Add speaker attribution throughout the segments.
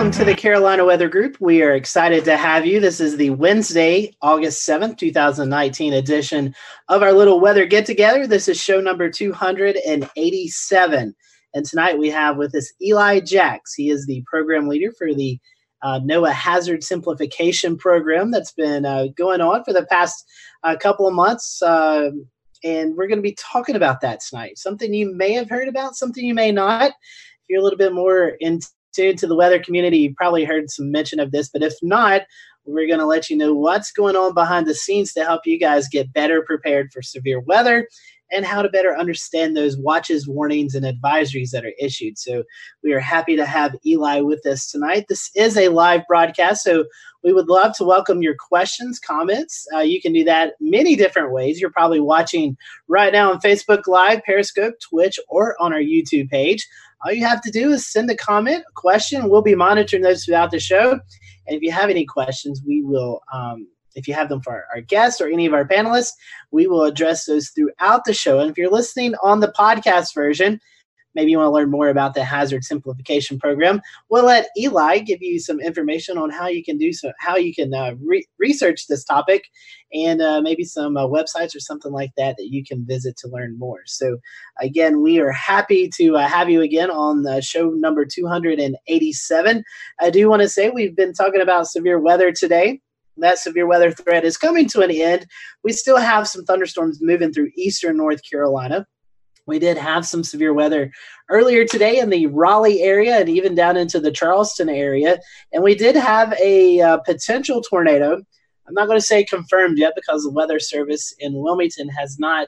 Speaker 1: welcome to the Carolina Weather Group. We are excited to have you. This is the Wednesday, August 7th, 2019 edition of our little weather get together. This is show number 287. And tonight we have with us Eli Jacks. He is the program leader for the uh, NOAA Hazard Simplification Program that's been uh, going on for the past uh, couple of months. Uh, and we're going to be talking about that tonight. Something you may have heard about, something you may not. If you're a little bit more in tuned to the weather community, you probably heard some mention of this. But if not, we're going to let you know what's going on behind the scenes to help you guys get better prepared for severe weather and how to better understand those watches, warnings, and advisories that are issued. So we are happy to have Eli with us tonight. This is a live broadcast, so we would love to welcome your questions, comments. Uh, you can do that many different ways. You're probably watching right now on Facebook Live, Periscope, Twitch, or on our YouTube page. All you have to do is send a comment, a question. We'll be monitoring those throughout the show. And if you have any questions, we will, um, if you have them for our, guests or any of our panelists, we will address those throughout the show. And if you're listening on the podcast version, maybe you want to learn more about the hazard simplification program we'll let eli give you some information on how you can do so how you can uh, re- research this topic and uh, maybe some uh, websites or something like that that you can visit to learn more so again we are happy to uh, have you again on the show number 287 i do want to say we've been talking about severe weather today that severe weather threat is coming to an end. We still have some thunderstorms moving through eastern North Carolina. We did have some severe weather earlier today in the Raleigh area and even down into the Charleston area. And we did have a uh, potential tornado. I'm not going to say confirmed yet because the Weather Service in Wilmington has not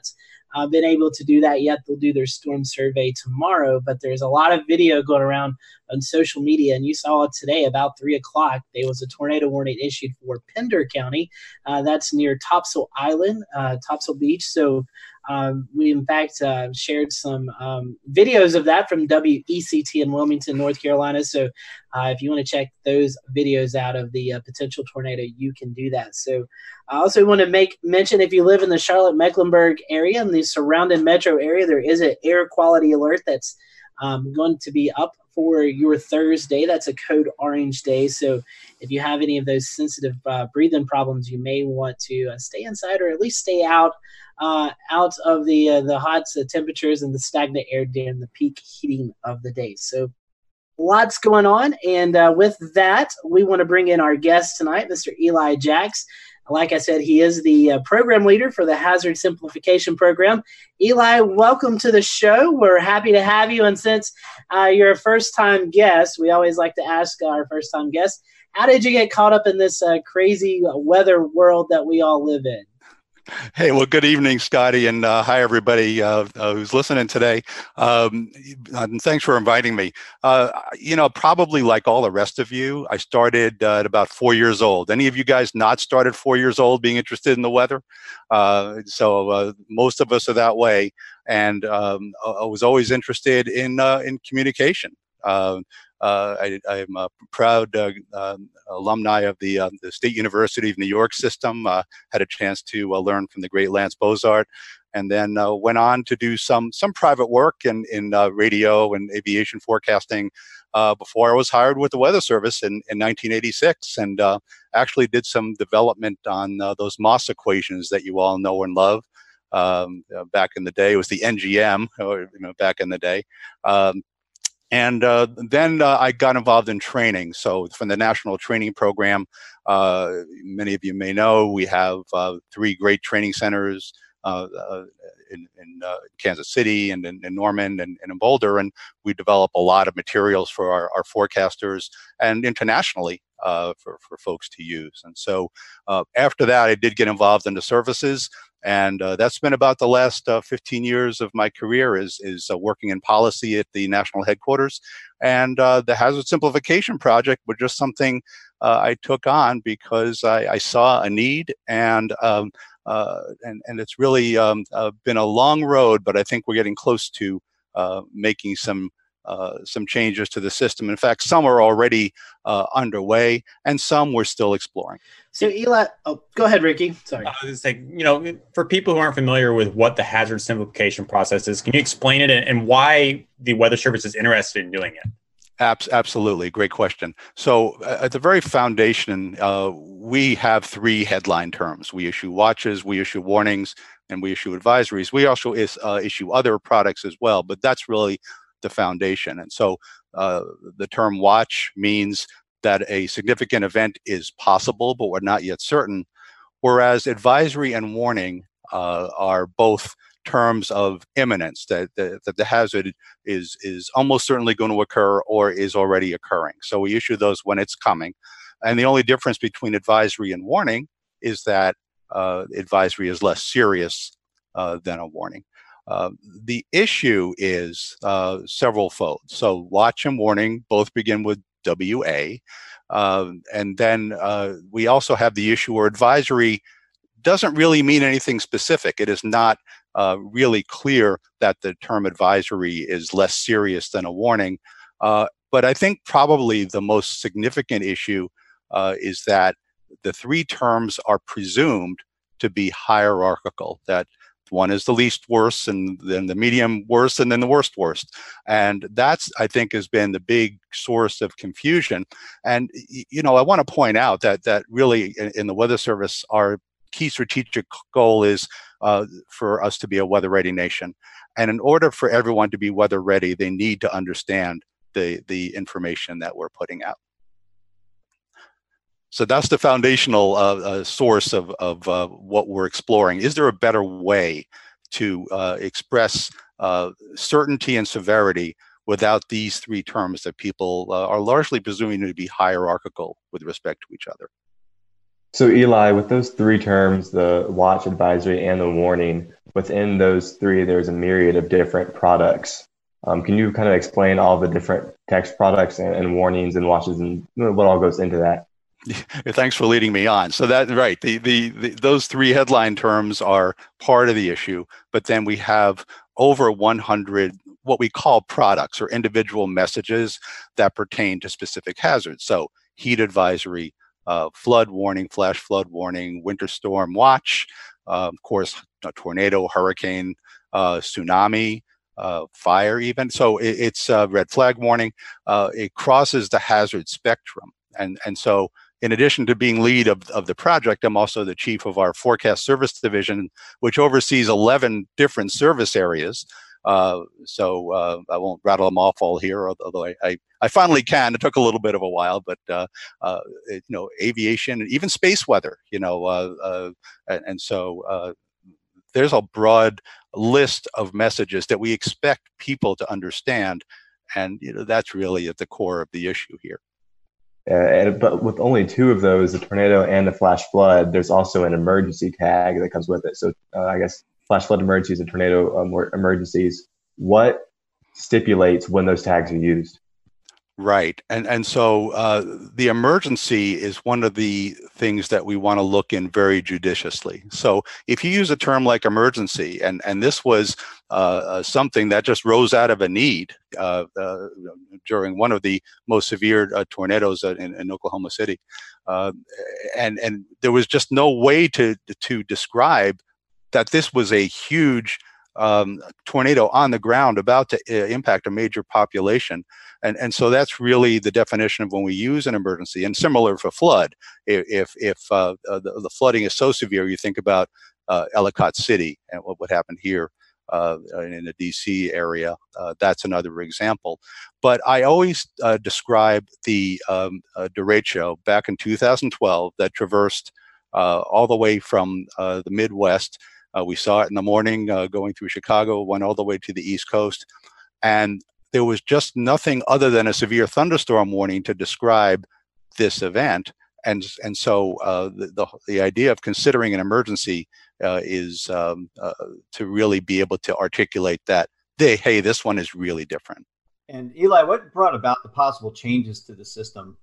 Speaker 1: uh, been able to do that yet. They'll do their storm survey tomorrow, but there's a lot of video going around on social media, and you saw it today about three o'clock. There was a tornado warning issued for Pender County. Uh, that's near Topsail Island, uh, Topsail Beach. So um, we, in fact, uh, shared some um, videos of that from WECT in Wilmington, North Carolina. So, uh, if you want to check those videos out of the uh, potential tornado, you can do that. So, I also want to make mention if you live in the Charlotte Mecklenburg area and the surrounding metro area, there is an air quality alert that's um, going to be up for your Thursday. That's a code orange day. So if you have any of those sensitive uh, breathing problems, you may want to uh, stay inside or at least stay out uh, out of the uh, the hot temperatures and the stagnant air during the peak heating of the day. So lots going on, and uh, with that, we want to bring in our guest tonight, Mr. Eli Jacks. Like I said, he is the uh, program leader for the Hazard Simplification Program. Eli, welcome to the show. We're happy to have you. And since uh, you're a first time guest, we always like to ask our first time guests, how did you get caught up in this uh, crazy weather world that we all live in?
Speaker 2: Hey, well, good evening, Scotty, and uh, hi, everybody uh, uh, who's listening today. Um, and thanks for inviting me. Uh, you know, probably like all the rest of you, I started uh, at about four years old. Any of you guys not started four years old being interested in the weather? Uh, so most of us are that way. And um, I was always interested in in communication. Uh, I, am a proud uh, um, alumni of the, uh, the State University of New York system. had a chance to learn from the great Lance Bosart, and then went on to do some some private work in in radio and aviation forecasting. Uh, before I was hired with the Weather Service in, in 1986, and uh, actually did some development on uh, those MOS equations that you all know and love. Um, back in the day, it was the NGM, or, you know, back in the day. Um, and uh, then uh, I got involved in training. So, from the National Training Program, uh, many of you may know we have uh, three great training centers in, in Kansas City and in, in Norman and, and, in Boulder. And we develop a lot of materials for our, our forecasters and internationally for, for folks to use. And so, after that, I did get involved in the services and uh, that's been about the last uh, 15 years of my career is is uh, working in policy at the national headquarters and uh, the hazard simplification project was just something uh, i took on because i, I saw a need and um, uh, and, and it's really um, been a long road but i think we're getting close to making some uh, some changes to the system. In fact, some are already uh, underway, and some we're still exploring.
Speaker 1: So, Eli, oh, go ahead, Ricky. Sorry.
Speaker 3: I was like, you know, for people who aren't familiar with what the hazard simplification process is, can you explain it and why the Weather Service is interested in doing it?
Speaker 2: Absolutely, great question. So, at the very foundation, uh, we have three headline terms. We issue watches, we issue warnings, and we issue advisories. We also is, uh, issue other products as well, but that's really the foundation. And so, uh, the term watch means that a significant event is possible, but we're not yet certain. Whereas advisory and warning uh, are both terms of imminence that, that, that the hazard is is almost certainly going to occur or is already occurring. So we issue those when it's coming, and the only difference between advisory and warning is that uh, advisory is less serious uh, than a warning. Uh, the issue is uh, several fold. So watch and warning both begin with WA, um, and then uh, we also have the issue where advisory doesn't really mean anything specific. It is not uh, really clear that the term advisory is less serious than a warning. Uh, but I think probably the most significant issue uh, is that the three terms are presumed to be hierarchical, that one is the least worst and then the medium worst and then the worst worst and that's i think has been the big source of confusion and you know i want to point out that that really in, in the weather service our key strategic goal is uh, for us to be a weather ready nation. And in order for everyone to be weather ready, they need to understand the, the information that we're putting out. So that's the foundational uh, uh, source of, of uh, what we're exploring. Is there a better way to uh, express uh, certainty and severity without these three terms that people are largely presuming to be hierarchical with respect to each other?
Speaker 4: So, Eli, with those three terms, the watch advisory and the warning, within those three, there's a myriad of different products. Um, can you kind of explain all the different text products and, and, warnings and watches and what all goes into that?
Speaker 2: Thanks for leading me on. So that right, the, the, the those three headline terms are part of the issue, but then we have over 100 what we call products or individual messages that pertain to specific hazards. So heat advisory, uh, flood warning, flash flood warning, winter storm watch, uh, of course, tornado, hurricane, uh, tsunami, uh, fire, even. So it, it's a red flag warning. Uh, it crosses the hazard spectrum. And, and so, in addition to being lead of, of the project, I'm also the chief of our forecast service division, which oversees 11 different service areas. Uh, so uh, I won't rattle them off all here, although I, I, I, finally can. It took a little bit of a while, but uh, uh it, you know, aviation, and even space weather, you know, uh, uh, and, and, so there's a broad list of messages that we expect people to understand, and you know, that's really at the core of the issue here.
Speaker 4: and, but with only two of those, the tornado and the flash flood, there's also an emergency tag that comes with it. So I guess flash flood emergencies and tornado um, emergencies, what stipulates when those tags are used?
Speaker 2: Right, and and so uh, the emergency is one of the things that we want to look in very judiciously. So if you use a term like emergency, and and this was uh, uh, something that just rose out of a need uh, uh, during one of the most severe uh, tornadoes in, in, Oklahoma City, and and there was just no way to to describe that this was a huge um, tornado on the ground about to uh, impact a major population. And, and so that's really the definition of when we use an emergency. And similar for flood, if, if uh, uh, the, the, flooding is so severe, you think about uh, Ellicott City and what, what happened here. Uh, in the DC area, uh, that's another example. But I always describe the um, derecho back in 2012 that traversed all the way from the Midwest uh, we saw it in the morning uh, going through Chicago, went all the way to the East Coast. And there was just nothing other than a severe thunderstorm warning to describe this event. And, and so uh, the, the, the, idea of considering an emergency uh, is um, uh, to really be able to articulate that, they, hey, this one is really different.
Speaker 5: And Eli, what brought about the possible changes to the system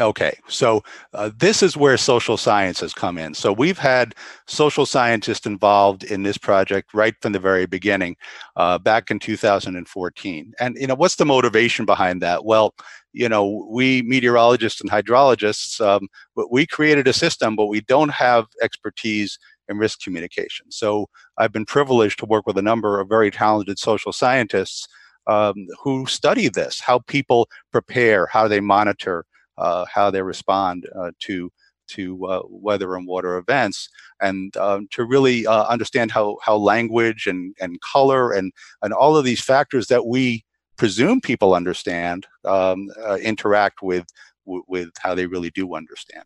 Speaker 2: Okay, so uh, this is where social science has come in. So we've had social scientists involved in this project right from the very beginning, uh, back in 2014. And you know, what's the motivation behind that? Well, you know, we meteorologists and hydrologists, um, we created a system, but we don't have expertise in risk communication. So I've been privileged to work with a number of very talented social scientists um, who study this, how people prepare, how they monitor, how they respond uh, to to uh, weather and water events, and um, to really uh, understand how how language and and color and and all of these factors that we presume people understand um, uh, interact with with how they really do understand.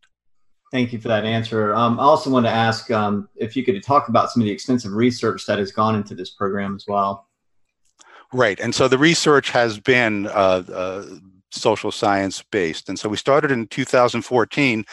Speaker 5: Thank you for that answer. Um, I also want to ask um, if you could talk about some of the extensive research that has gone into this program as well.
Speaker 2: Right, and so the research has been uh, uh, social science based, and so we started in 2014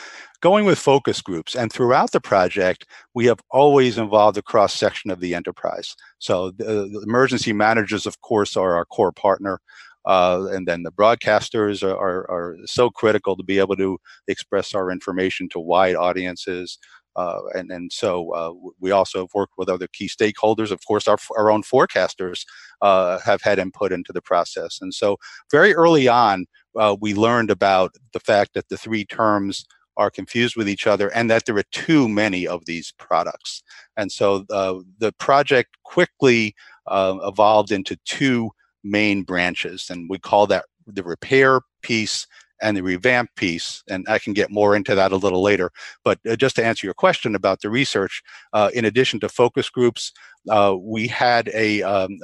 Speaker 2: going with focus groups. And throughout the project, we have always involved a cross section of the enterprise. So the, the, emergency managers, of course, are our core partner. Uh, and then the broadcasters are, are, are, so critical to be able to express our information to wide audiences. Uh, and, and so uh, we also have worked with other key stakeholders. Of course, our, our own forecasters uh, have had input into the process. And so very early on, uh, we learned about the fact that the three terms are confused with each other and that there are too many of these products. And so uh, the project quickly uh, evolved into two main branches, and we call that the repair piece and the revamp piece. And I can get more into that a little later. But uh, just to answer your question about the research, uh, in addition to focus groups, uh, we had a, um,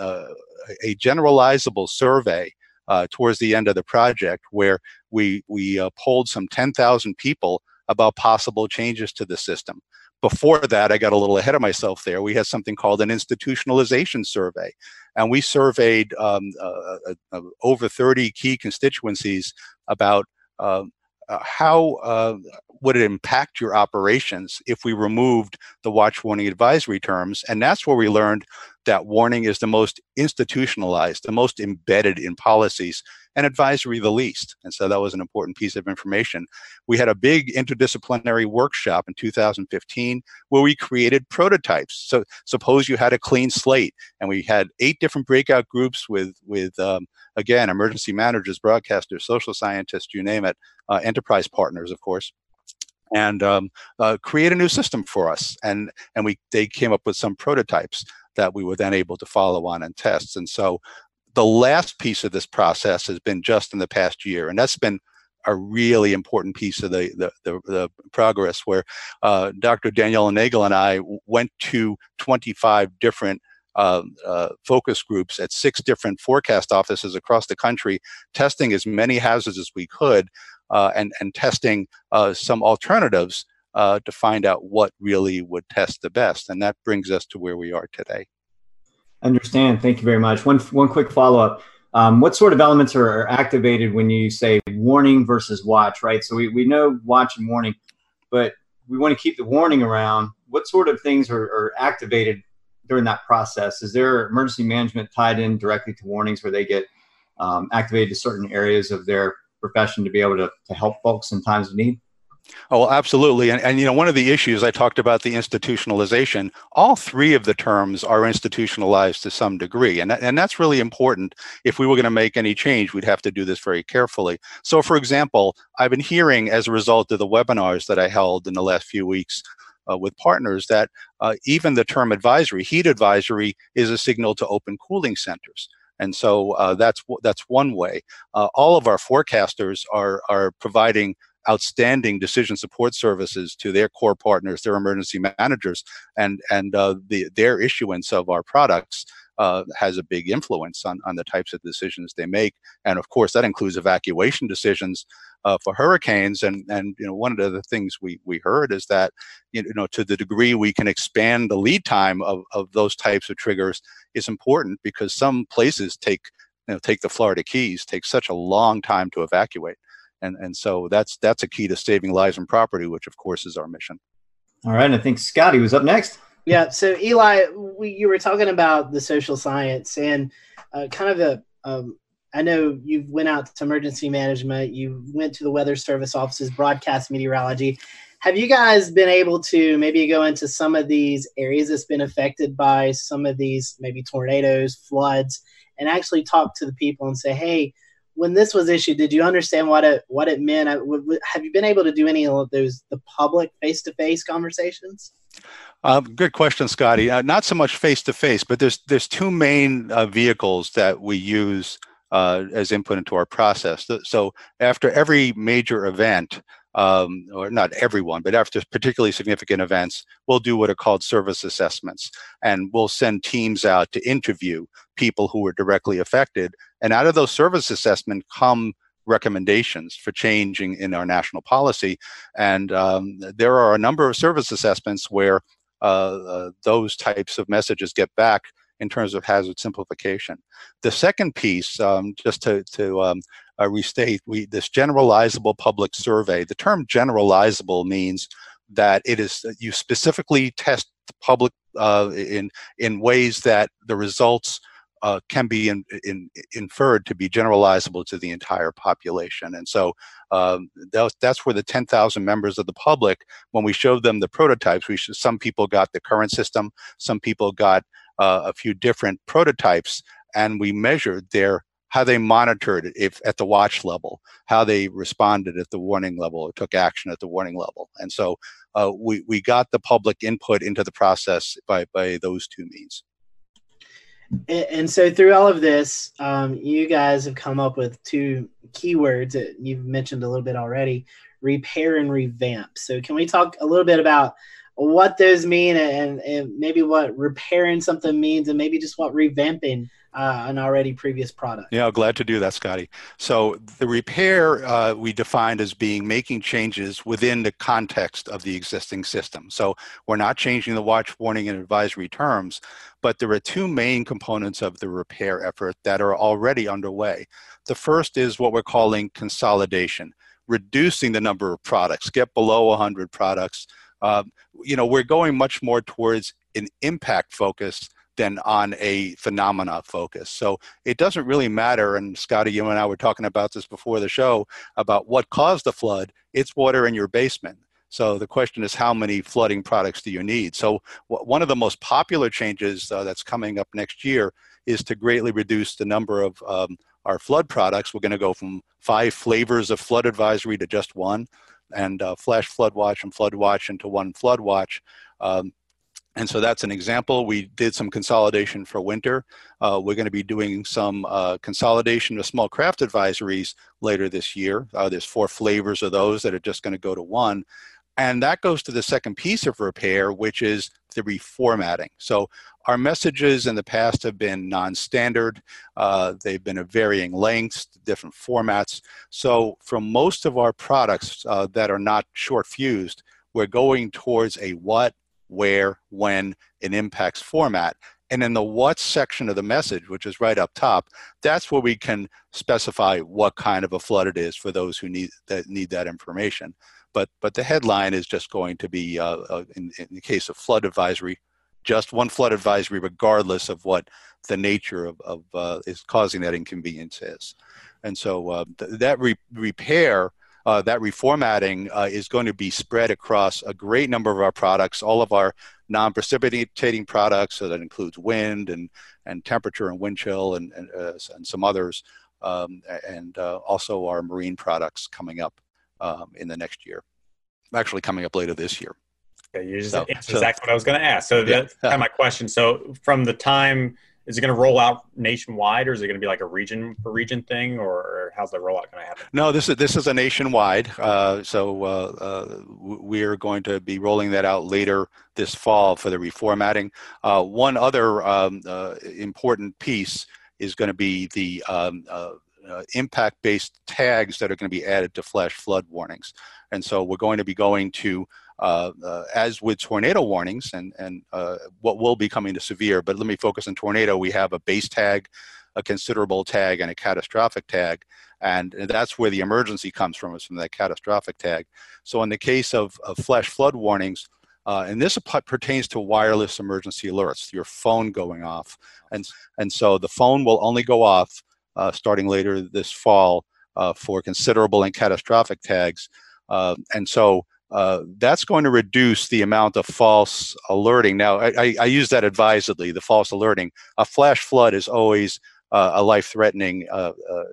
Speaker 2: a generalizable survey towards the end of the project where we we polled some 10,000 people about possible changes to the system. Before that, I got a little ahead of myself there. We had something called an institutionalization survey, and we surveyed um, uh, uh over 30 key constituencies about um, uh, how uh, would it impact your operations if we removed the watch warning advisory terms? And that's where we learned that warning is the most institutionalized the most embedded in policies and advisory the least. And so that was an important piece of information. We had a big interdisciplinary workshop in 2015 where we created prototypes. So suppose you had a clean slate and we had eight different breakout groups with with um, again emergency managers broadcasters social scientists you name it uh, enterprise partners, of course, and um, uh, create a new system for us. And and we they came up with some prototypes that we were then able to follow on and test. And so the last piece of this process has been just in the past year, and that's been a really important piece of the the, the, the progress. Where uh, Dr. Daniela Nagel and I went to 25 different uh, uh, focus groups at six different forecast offices across the country, testing as many hazards as we could and, and testing uh, some alternatives uh, to find out what really would test the best. And that brings us to where we are today.
Speaker 5: Understand. Thank you very much. One, one quick follow up. Um, what sort of elements are, activated when you say warning versus watch, right? So we, we know watch and warning, but we want to keep the warning around. What sort of things are, are activated during that process? Is there emergency management tied in directly to warnings where they get um, activated to certain areas of their profession to be able to, to help folks in times of need?
Speaker 2: Oh, absolutely. And, and, you know, one of the issues I talked about the institutionalization, all three of the terms are institutionalized to some degree. And, and that's really important. If we were going to make any change, we'd have to do this very carefully. So, for example, I've been hearing as a result of the webinars that I held in the last few weeks uh, with partners that uh, even the term advisory, heat advisory, is a signal to open cooling centers. And so uh, that's that's one way. Uh, all of our forecasters are are providing outstanding decision support services to their core partners, their emergency managers, and and uh, the their issuance of our products uh, has a big influence on, on the types of decisions they make. And of course, that includes evacuation decisions uh, for hurricanes. And, and you know, one of the things we, we heard is that, you know, to the degree we can expand the lead time of, of those types of triggers is important because some places take, you know, take the Florida Keys, take such a long time to evacuate. And, and so that's, that's a key to saving lives and property, which of course is our mission.
Speaker 5: All right. I think Scotty was up next.
Speaker 1: Yeah. So Eli, we, you were talking about the social science and uh, kind of a. Um, I know you went out to emergency management. You went to the weather service offices, broadcast meteorology. Have you guys been able to maybe go into some of these areas that's been affected by some of these maybe tornadoes, floods, and actually talk to the people and say, hey, when this was issued, did you understand what it what it meant? Have you been able to do any of those the public face to face conversations?
Speaker 2: Uh, good question, Scotty. Uh, not so much face to face, but there's there's two main uh, vehicles that we use uh, as input into our process. So after every major event, um, or not everyone, but after particularly significant events, we'll do what are called service assessments, and we'll send teams out to interview people who were directly affected. And out of those service assessments come recommendations for changing in our national policy. And um, there are a number of service assessments where uh, uh, those types of messages get back in terms of hazard simplification. The second piece, um, just to, to um, uh, restate, we this generalizable public survey. The term generalizable means that it is you specifically test the public uh, in in ways that the results uh, can be in, in, inferred to be generalizable to the entire population. And so um, that, that's where the 10,000 members of the public, when we showed them the prototypes, we some people got the current system, some people got uh, a few different prototypes, and we measured their how they monitored if at the watch level, how they responded at the warning level, or took action at the warning level. And so uh, we, we got the public input into the process by, by those two means
Speaker 1: and so through all of this, um, you guys have come up with two keywords that you've mentioned a little bit already: repair and revamp. So, can we talk a little bit about what those mean, and, and maybe what repairing something means, and maybe just what revamping uh, an already previous product.
Speaker 2: Yeah, glad to do that, Scotty. So the repair uh, we defined as being making changes within the context of the existing system. So we're not changing the watch, warning, and advisory terms, but there are two main components of the repair effort that are already underway. The first is what we're calling consolidation, reducing the number of products, get below 100 products. Uh, you know, we're going much more towards an impact focus than on a phenomena focus. So it doesn't really matter. And Scotty, you and I were talking about this before the show about what caused the flood. It's water in your basement. So the question is, how many flooding products do you need? So one of the most popular changes uh, that's coming up next year is to greatly reduce the number of um, our flood products. We're going to go from five flavors of flood advisory to just one, and uh, flash flood watch and flood watch into one flood watch. Um, and so that's an example. We did some consolidation for winter. Uh, we're going to be doing some uh, consolidation of small craft advisories later this year. Uh, there's four flavors of those that are just going to go to one. And that goes to the second piece of repair, which is the reformatting. So our messages in the past have been non-standard. Uh, they've been of varying lengths, different formats. So for most of our products uh, that are not short fused, we're going towards a what, where, when, and impacts format. And in the what section of the message, which is right up top, that's where we can specify what kind of a flood it is for those who need that need that information. But but the headline is just going to be, uh, uh, in, in the case of flood advisory, just one flood advisory, regardless of what the nature of, of uh, is causing that inconvenience is. And so uh, th- that re- repair uh, that reformatting uh, is going to be spread across a great number of our products, all of our non-precipitating products, so that includes wind and, and temperature and wind chill and, and, uh, and some others, um, and also our marine products coming up um, in the next year, actually coming up later this year.
Speaker 3: Okay, you just so, answered so, exactly what I was going to ask. So that's kind of my question. So from the time is it going to roll out nationwide or is it going to be like a region per region thing or how's the rollout going to happen
Speaker 2: no this is this is a nationwide uh, so uh, uh, we're going to be rolling that out later this fall for the reformatting uh, one other um, uh, important piece is going to be the um, uh, impact based tags that are going to be added to flash flood warnings and so we're going to be going to uh, uh, as with tornado warnings and, and uh, what will be coming to severe, but let me focus on tornado. We have a base tag, a considerable tag, and a catastrophic tag. And that's where the emergency comes from, is from that catastrophic tag. So in the case of, of flash flood warnings, uh, and this pertains to wireless emergency alerts, your phone going off. And, and so the phone will only go off uh, starting later this fall uh, for considerable and catastrophic tags. and so uh, that's going to reduce the amount of false alerting. Now, I, I, I, use that advisedly, the false alerting. A flash flood is always uh, a life-threatening uh, uh,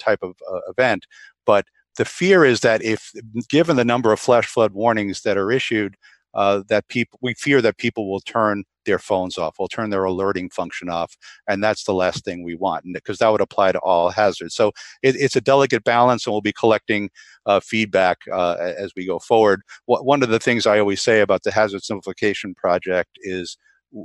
Speaker 2: type of uh, event. But the fear is that if, given the number of flash flood warnings that are issued, uh, that people we fear that people will turn their phones off, will turn their alerting function off, and that's the last thing we want, because that would apply to all hazards. So it, it's a delicate balance, and we'll be collecting uh, feedback uh, as we go forward. one of the things I always say about the hazard simplification project is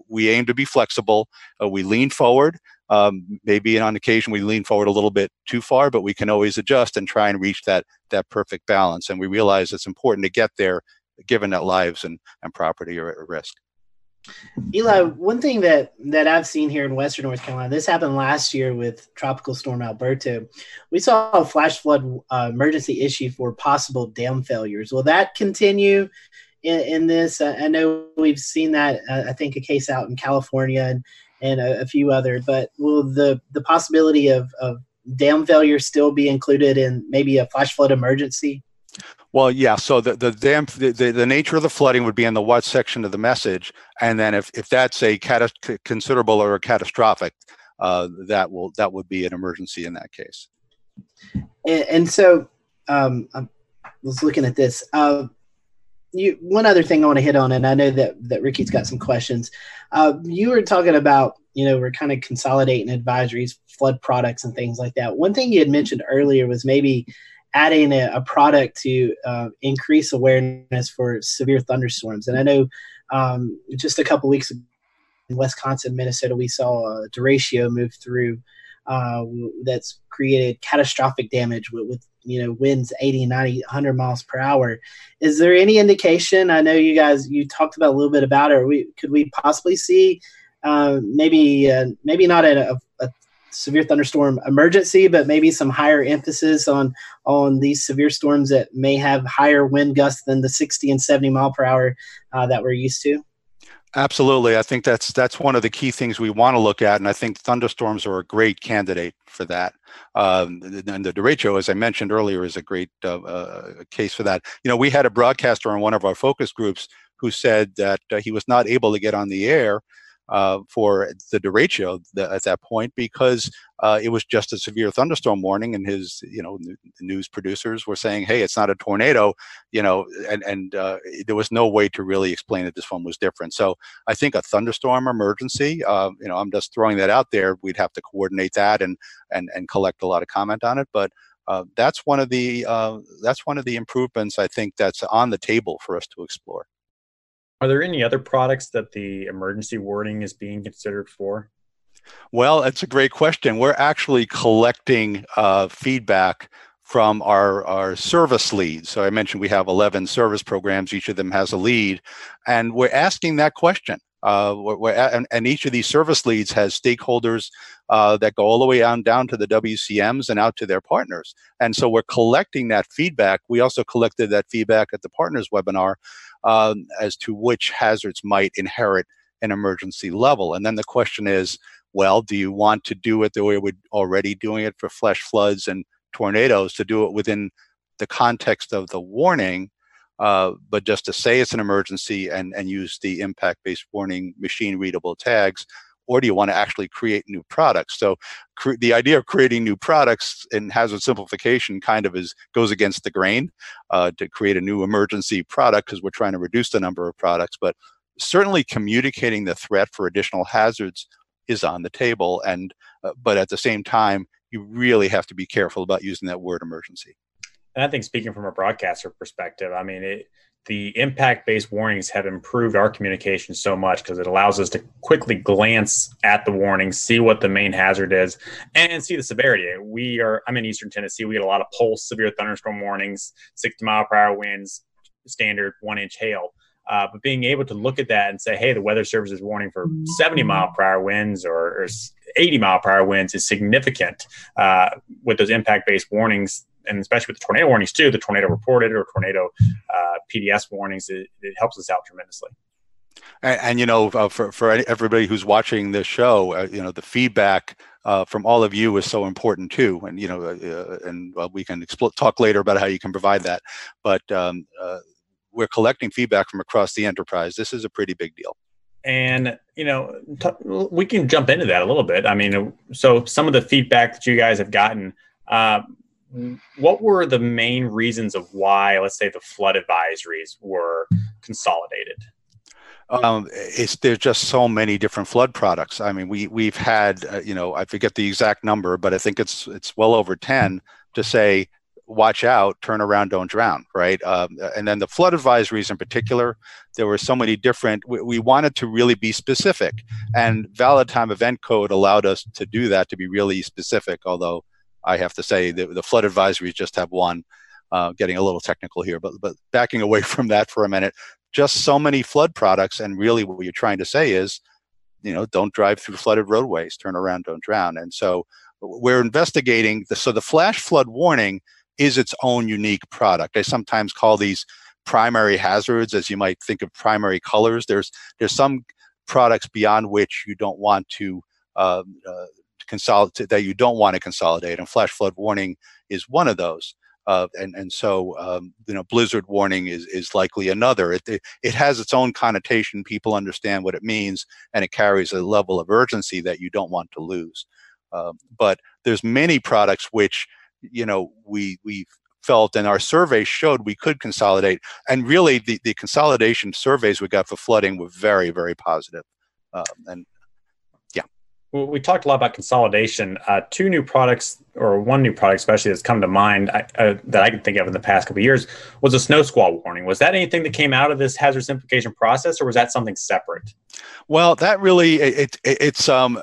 Speaker 2: we aim to be flexible. Uh, we lean forward. Um, maybe on occasion we lean forward a little bit too far, but we can always adjust and try and reach that that perfect balance. And we realize it's important to get there given that lives and, and property are at risk.
Speaker 1: Eli, one thing that that I've seen here in Western North Carolina, this happened last year with Tropical Storm Alberto. We saw a flash flood uh, emergency issue for possible dam failures. Will that continue in, in this? Uh, I know we've seen that. Uh, I think a case out in California and and a, a, few other. But will the the possibility of of dam failure still be included in maybe a flash flood emergency?
Speaker 2: Well, yeah. So the the dam the, the, nature of the flooding would be in the what section of the message, and then if, if that's a considerable or a catastrophic, uh, that will that would be an emergency in that case.
Speaker 1: And, and so um, I was looking at this. Uh, you one other thing I want to hit on, and I know that that Ricky's got some questions. Uh, you were talking about you know we're kind of consolidating advisories, flood products, and things like that. One thing you had mentioned earlier was maybe adding a, a product to uh, increase awareness for severe thunderstorms. And I know um, just a couple weeks ago in Wisconsin, Minnesota, we saw a derecho move through uh, that's created catastrophic damage with, with, you know winds 80 90 100 miles per hour is there any indication i know you guys you talked about a little bit about it we could we possibly see uh, maybe uh, maybe not a, a, severe thunderstorm emergency, but maybe some higher emphasis on on these severe storms that may have higher wind gusts than the 60 and 70 mile per hour uh, that we're used to.
Speaker 2: Absolutely, I think that's that's one of the key things we want to look at, and I think thunderstorms are a great candidate for that. Um, and the derecho, as I mentioned earlier, is a great uh, uh, case for that. You know, we had a broadcaster on one of our focus groups who said that uh, he was not able to get on the air uh, for the derecho at that point because uh, it was just a severe thunderstorm warning, and his you know news producers were saying, "Hey, it's not a tornado," you know, and and uh, there was no way to really explain that this one was different. So I think a thunderstorm emergency, uh, you know, I'm just throwing that out there. We'd have to coordinate that and and and collect a lot of comment on it, but. Uh, that's one of the uh, that's one of the improvements I think that's on the table for us to explore.
Speaker 3: Are there any other products that the emergency warning is being considered for?
Speaker 2: Well, it's a great question. We're actually collecting uh, feedback from our, our service leads. So I mentioned we have 11 service programs, each of them has a lead, and we're asking that question. Uh, we're, we're and, and, each of these service leads has stakeholders uh, that go all the way on down to the WCMs and out to their partners. And so we're collecting that feedback. We also collected that feedback at the partners webinar um, as to which hazards might inherit an emergency level. And then the question is, well, do you want to do it the way we're already doing it for flash floods and tornadoes to do it within the context of the warning, uh, but just to say it's an emergency and, and use the impact-based warning machine readable tags, or do you want to actually create new products? So the idea of creating new products in hazard simplification kind of is goes against the grain uh, to create a new emergency product because we're trying to reduce the number of products. But certainly communicating the threat for additional hazards is on the table. And uh, but at the same time, you really have to be careful about using that word emergency.
Speaker 3: And I think speaking from a broadcaster perspective, I mean it the impact based warnings have improved our communication so much because it allows us to quickly glance at the warning, see what the main hazard is, and see the severity. We are, I'm in Eastern Tennessee. We get a lot of pulse severe thunderstorm warnings, 60 mile per hour winds, standard one inch hail. Uh, but being able to look at that and say, hey, the Weather Service is warning for 70 mile per hour winds or, or 80 mile per hour winds is significant uh, with those impact based warnings and especially with the tornado warnings too, the tornado reported or tornado uh, PDS warnings, it, it, helps us out tremendously.
Speaker 2: And, and you know, uh, for for everybody who's watching this show, uh, you know, the feedback uh, from all of you is so important too. And you know, uh, uh, and we can expl- talk later about how you can provide that. But um, we're collecting feedback from across the enterprise. This is a pretty big deal
Speaker 3: And you know, t- we can jump into that a little bit. I mean, so some of the feedback that you guys have gotten, uh, what were the main reasons of why, let's say, the flood advisories were consolidated?
Speaker 2: Um, it's there's just so many different flood products. I mean, we we've had uh, you know I forget the exact number, but I think it's it's well over ten to say watch out, turn around, don't drown, right? Um, and then the flood advisories in particular, there were so many different, we, we, wanted to really be specific. And valid time event code allowed us to do that, to be really specific, although I have to say the, the flood advisories just have one. Uh, getting a little technical here, but but backing away from that for a minute, just so many flood products, and really what you're trying to say is, you know, don't drive through flooded roadways, turn around, don't drown. And so we're investigating the so the flash flood warning is its own unique product. I sometimes call these primary hazards, as you might think of primary colors. There's there's some products beyond which you don't want to uh, uh, consolidate that you don't want to consolidate, and flash flood warning is one of those. Uh, and and so um, you know blizzard warning is is likely another. It, it, it has its own connotation. People understand what it means, and it carries a level of urgency that you don't want to lose. Um, but there's many products which you know we we felt and our survey showed we could consolidate and really the, the consolidation surveys we got for flooding were very very positive um, and
Speaker 3: we talked a lot about consolidation. Uh, two new products, or one new product especially that's come to mind uh, that I can think of in the past couple years was a snow squall warning. Was that anything that came out of this hazard simplification process, or was that something separate?
Speaker 2: Well, that really it, it it's um,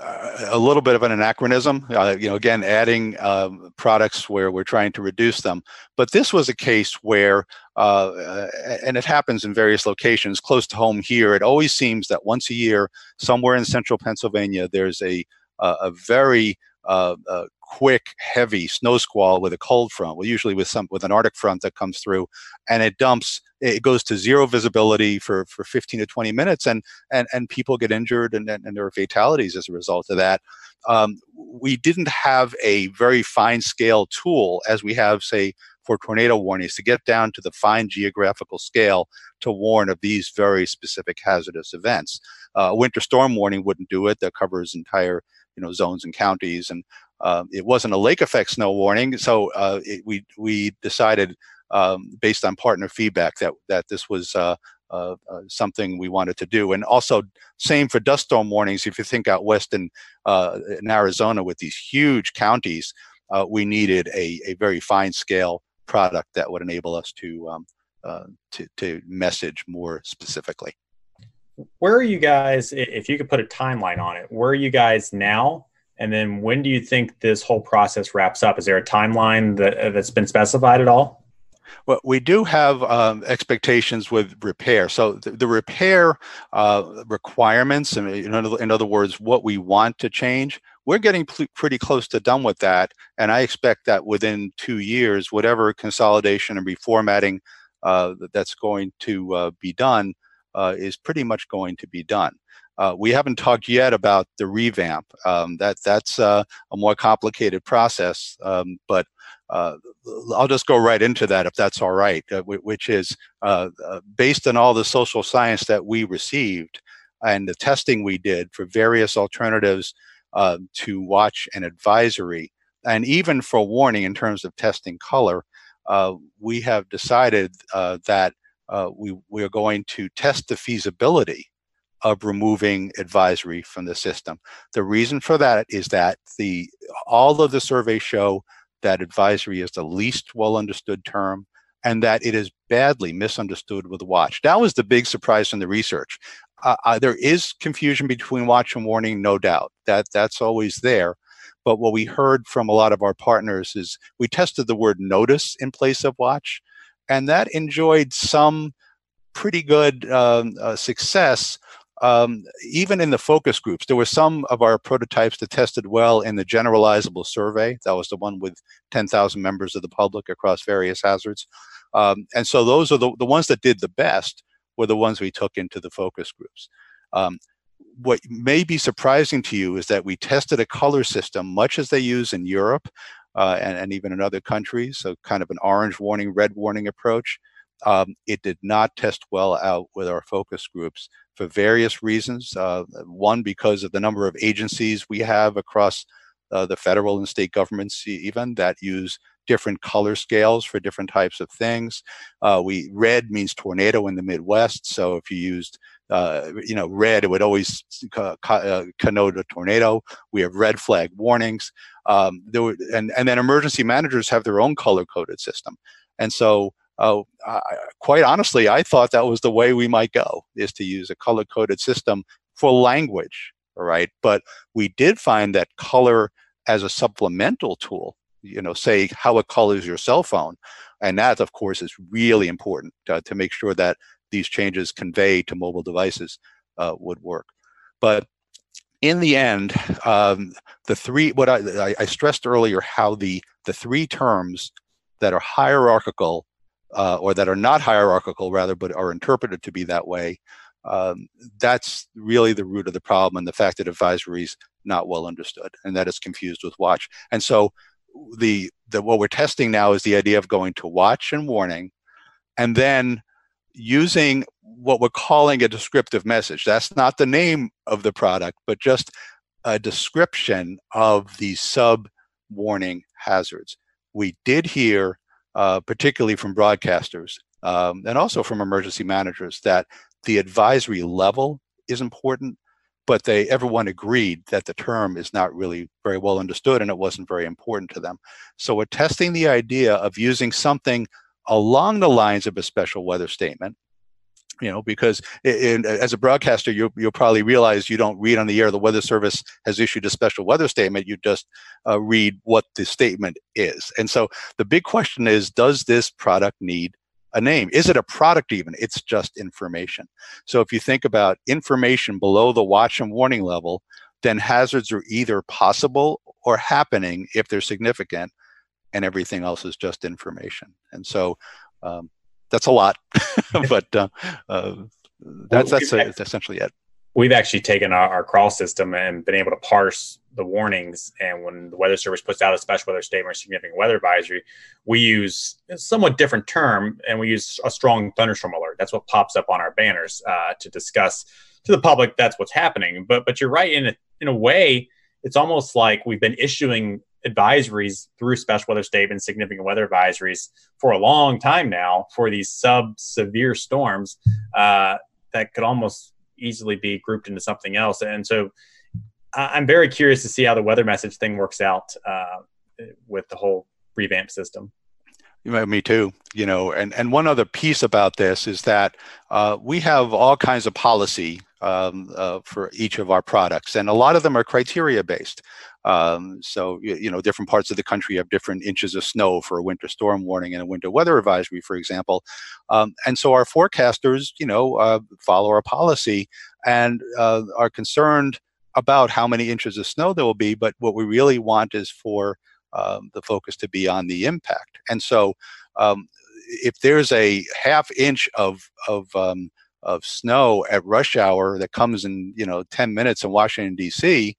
Speaker 2: a little bit of an anachronism. Uh, you know, again, adding um, products where we're trying to reduce them. But this was a case where uh, and it happens in various locations close to home here. It always seems that once a year, somewhere in central Pennsylvania, there's a a very uh, uh, quick, heavy snow squall with a cold front. Well, usually with some with an Arctic front that comes through, and it dumps. It goes to zero visibility for, for 15 to 20 minutes, and and and people get injured, and and, and there are fatalities as a result of that. Um, we didn't have a very fine scale tool as we have, say, for tornado warnings to get down to the fine geographical scale to warn of these very specific hazardous events. Uh, winter storm warning wouldn't do it. That covers entire you know zones and counties, and uh, it wasn't a lake effect snow warning. So uh, it, we we decided um, based on partner feedback that that this was. Uh, uh, uh, something we wanted to do, and also same for dust storm warnings. If you think out west in, in Arizona with these huge counties, we needed a, a very fine scale product that would enable us to um, uh, to, to message more specifically.
Speaker 3: Where are you guys? If you could put a timeline on it, where are you guys now? And then when do you think this whole process wraps up? Is there a timeline that, uh, that's been specified at all?
Speaker 2: Well, we do have um, expectations with repair. So the, the repair uh, requirements, in other, in other words, what we want to change, we're getting pl- pretty close to done with that. And I expect that within two years, whatever consolidation and reformatting uh, that's going to uh, be done uh, is pretty much going to be done. Uh, we haven't talked yet about the revamp. Um, that that's uh, a more complicated process, um, but uh, I'll just go right into that if that's all right. which is based on all the social science that we received and the testing we did for various alternatives uh, to watch an advisory. And even for warning in terms of testing color, uh, we have decided uh, that uh, we, we are going to test the feasibility of removing advisory from the system. The reason for that is that the all of the surveys show that advisory is the least well understood term and that it is badly misunderstood with watch. That was the big surprise from the research uh, uh, there is confusion between watch and warning, no doubt. That that's always there. But what we heard from a lot of our partners is we tested the word notice in place of watch, and that enjoyed some pretty good um, uh, success. Um, even in the focus groups, there were some of our prototypes that tested well in the generalizable survey. That was the one with 10,000 members of the public across various hazards. Um, and so those are the, the ones that did the best were the ones we took into the focus groups. Um, what may be surprising to you is that we tested a color system, much as they use in Europe uh, and, and, even in other countries, so kind of an orange warning, red warning approach. Um, it did not test well out with our focus groups for various reasons. Uh, one, because of the number of agencies we have across uh, the federal and state governments, even that use different color scales for different types of things. Uh, we red means tornado in the Midwest, so if you used uh, you know red, it would always uh, connote a tornado. We have red flag warnings. Um, there were, and and then emergency managers have their own color coded system, and so. Uh, I, quite honestly, I thought that was the way we might go, is to use a color coded system for language, all right? But we did find that color as a supplemental tool you know, say how it colors your cell phone. And that, of course, is really important uh, to make sure that these changes convey to mobile devices uh, would work. But in the end, um, the three, what I, I, stressed earlier, how the, the three terms that are hierarchical uh, or that are not hierarchical rather, but are interpreted to be that way, um, that's really the root of the problem and the fact that advisories not well understood and that it's confused with watch. And so the, the what we're testing now is the idea of going to watch and warning and then using what we're calling a descriptive message that's not the name of the product but just a description of the sub warning hazards we did hear uh, particularly from broadcasters um, and also from emergency managers that the advisory level is important but they everyone agreed that the term is not really very well understood and it wasn't very important to them. So we're testing the idea of using something along the lines of a special weather statement you know because in, as a broadcaster you, you'll probably realize you don't read on the air the weather service has issued a special weather statement you just uh, read what the statement is and so the big question is does this product need a name. Is it a product even? It's just information. So if you think about information below the watch and warning level, then hazards are either possible or happening if they're significant, and everything else is just information. And so um, that's a lot, but uh, uh, that's that's, a, that's essentially it
Speaker 3: we've actually taken our, our, crawl system and been able to parse the warnings. And when the Weather Service puts out a special weather statement or significant weather advisory, we use a somewhat different term and we use a strong thunderstorm alert. That's what pops up on our banners uh, to discuss to the public that's what's happening. But but you're right in a, in a way, it's almost like we've been issuing advisories through special weather statements, significant weather advisories for a long time now for these sub severe storms uh, that could almost easily be grouped into something else. And so I'm very curious to see how the weather message thing works out uh, with the whole revamp system.
Speaker 2: Me too. You know, and and one other piece about this is that uh, we have all kinds of policy um, uh, for each of our products, and a lot of them are criteria based. Um, so you, you, know, different parts of the country have different inches of snow for a winter storm warning and a winter weather advisory, for example. Um, and so our forecasters, you know, uh, follow our policy and uh, are concerned about how many inches of snow there will be. But what we really want is for um, the focus to be on the impact. And so um, if there's a half inch of of um, of snow at rush hour that comes in you know 10 minutes in Washington D.C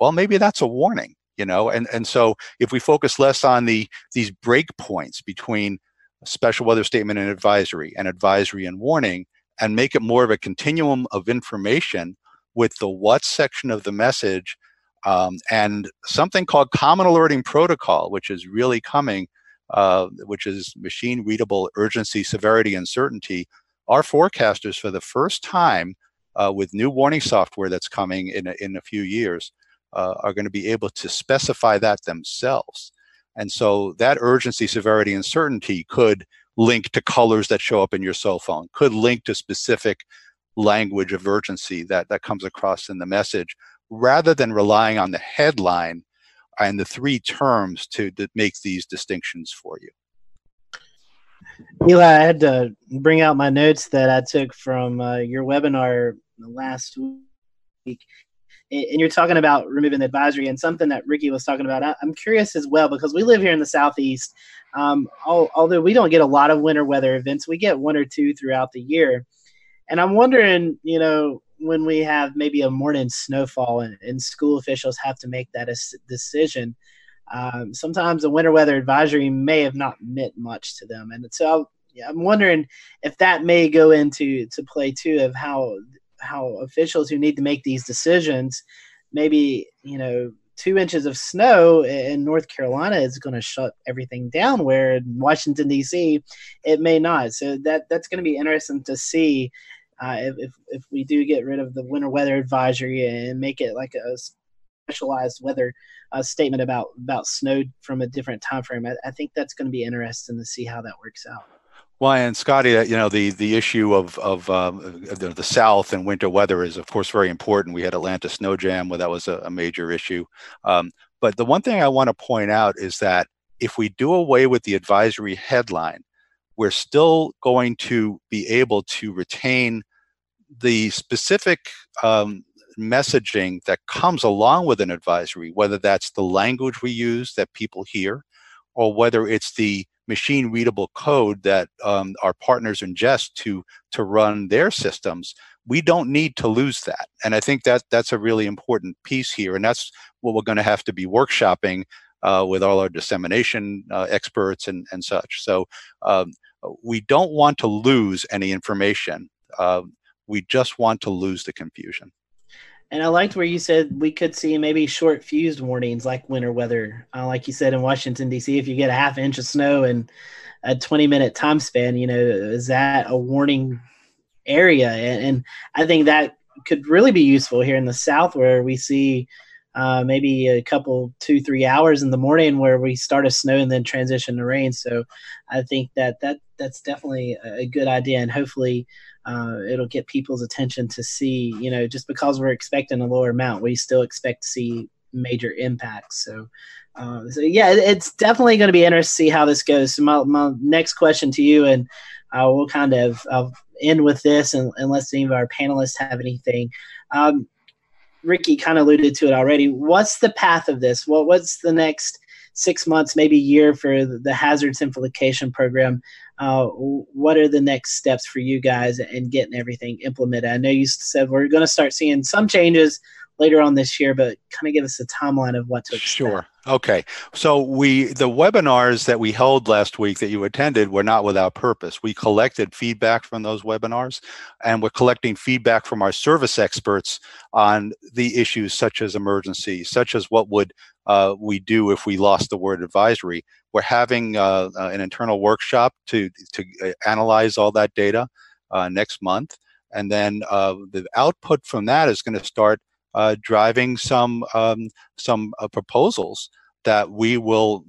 Speaker 2: well maybe that's a warning you know? And and so if we focus less on the these break points between special weather statement and advisory and advisory and warning and make it more of a continuum of information with the what section of the message um, and something called common alerting protocol which is really coming uh, which is machine readable urgency severity and certainty our forecasters for the first time uh, with new warning software that's coming in a, in a few years uh, are going to be able to specify that themselves. And so that urgency, severity, and certainty could link to colors that show up in your cell phone, could link to specific language of urgency that, that comes across in the message, rather than relying on the headline and the three terms to, to make these distinctions for you.
Speaker 1: Eli, I had to bring out my notes that I took from uh, your webinar last week and you're talking about removing the advisory and something that Ricky was talking about. I, am curious as well because we live here in the southeast. Um, although we don't get a lot of winter weather events, we get one or two throughout the year. And I'm wondering, you know, when we have maybe a morning snowfall and, and school officials have to make that decision, um, sometimes a winter weather advisory may have not meant much to them. And so I'm wondering if that may go into to play too of how how officials who need to make these decisions, maybe you know two inches of snow in North Carolina is going to shut everything down. Where in Washington D.C. it may not. So that that's going to be interesting to see uh, if, if we do get rid of the winter weather advisory and make it like a specialized weather uh, statement about about snow from a different time frame, I, I think that's going to be interesting to see how that works out.
Speaker 2: Well, and Scotty, uh, you know the the issue of of um, the, the, South and winter weather is of course very important. We had Atlanta snow jam, where that was a, a major issue. Um, but the one thing I want to point out is that if we do away with the advisory headline, we're still going to be able to retain the specific um, messaging that comes along with an advisory, whether that's the language we use that people hear, or whether it's the machine readable code that um, our partners ingest to to run their systems we don't need to lose that. And i think that that's a really important piece here and that's what we're going to have to be workshopping uh, with all our dissemination uh, experts and, and such. So um, we don't want to lose any information uh, we just want to lose the confusion
Speaker 1: and I liked where you said we could see maybe short fused warnings like winter weather. Uh, like you said in Washington, D.C., if you get a half inch of snow in a 20 minute time span, you know, is that a warning area? And, and I think that could really be useful here in the South where we see uh, maybe a couple, two, three hours in the morning where we start a snow and then transition to rain. So I think that, that that's definitely a good idea. And hopefully, uh, it'll get people's attention to see, you know, just because we're expecting a lower amount, we still expect to see major impacts. So, uh, so yeah, it's definitely going to be interesting to see how this goes. So my, my next question to you, and uh, we'll kind of I'll end with this, and, unless any of our panelists have anything. Um, Ricky kind of alluded to it already. What's the path of this? What what's the next six months, maybe year for the hazard simplification program? Uh, what are the next steps for you guys in getting everything implemented? I know you said we're going to start seeing some changes later on this year, but kind of give us a timeline of what to expect.
Speaker 2: Sure. Okay. So we the webinars that we held last week that you attended were not without purpose. We collected feedback from those webinars and we're collecting feedback from our service experts on the issues such as emergency, such as what would uh, we do if we lost the word advisory. We're having uh, uh, an internal workshop to to uh, analyze all that data uh, next month, and then the output from that is going to start driving some um, some proposals that we will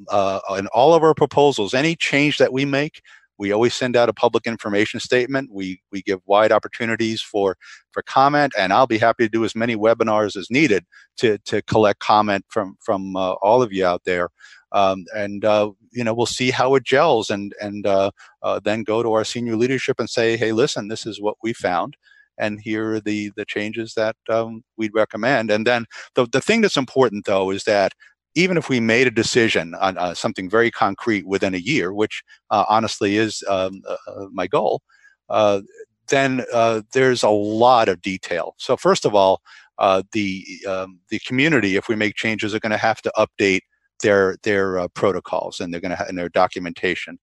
Speaker 2: in all of our proposals any change that we make we always send out a public information statement we we give wide opportunities for for comment and i'll be happy to do as many webinars as needed to to collect comment from from uh, all of you out there um, and uh, you know we'll see how it gels and and uh, uh, then go to our senior leadership and say hey listen this is what we found and here are the the changes that um, we'd recommend. And then the the thing that's important though is that even if we made a decision on uh, something very concrete within a year, which uh, honestly is um, uh, uh my goal, uh, then there's a lot of detail. So first of all, the um, the community, if we make changes, are going to have to update their their protocols and they're going to and their documentation.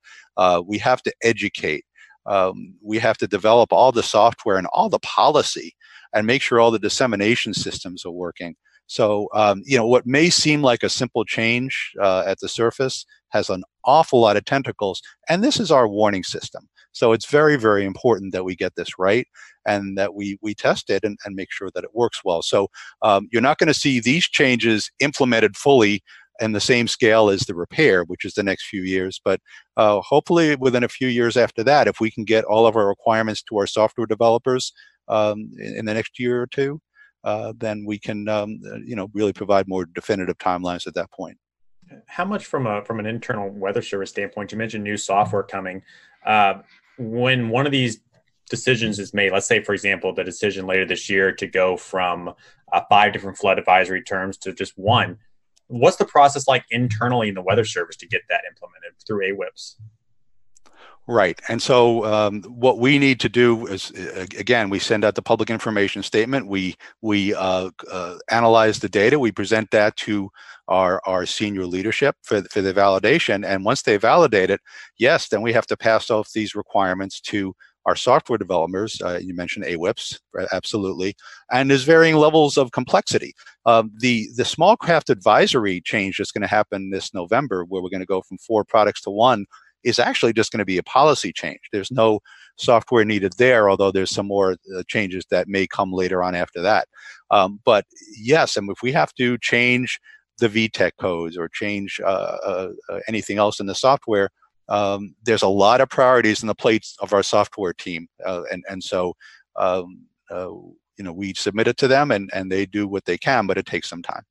Speaker 2: we have to educate um, we have to develop all the software and all the policy and make sure all the dissemination systems are working. So, um, you know, what may seem like a simple change uh, at the surface has an awful lot of tentacles. And this is our warning system. So it's very, very important that we get this right and that we, we test it and, and make sure that it works well. So um, you're not going to see these changes implemented fully and the same scale as the repair, which is the next few years. But uh, hopefully, within a few years after that, if we can get all of our requirements to our software developers um, in, in, the next year or two, then we can, um, uh, you know, really provide more definitive timelines at that point.
Speaker 3: How much from a from an internal weather service standpoint? You mentioned new software coming. Uh, when one of these decisions is made, let's say, for example, the decision later this year to go from uh, five different flood advisory terms to just one what's the process like internally in the weather service to get that implemented through AWIPS?
Speaker 2: Right. And so um, what we need to do is, again, we send out the public information statement. We we uh, uh, analyze the data. We present that to our our senior leadership for for the validation. And once they validate it, yes, then we have to pass off these requirements to our software developers. Uh, you mentioned AWIPS, absolutely, and there's varying levels of complexity. Um, the the small craft advisory change that's going to happen this November, where we're going to go from four products to one is actually just going to be a policy change. There's no software needed there, although there's some more uh, changes that may come later on after that. Um, but yes, and if we have to change the VTEC codes or change uh, uh, uh, anything else in the software, um, there's a lot of priorities in the plates of our software team, uh, and and so um, uh, you know we submit it to them, and and they do what they can, but it takes some time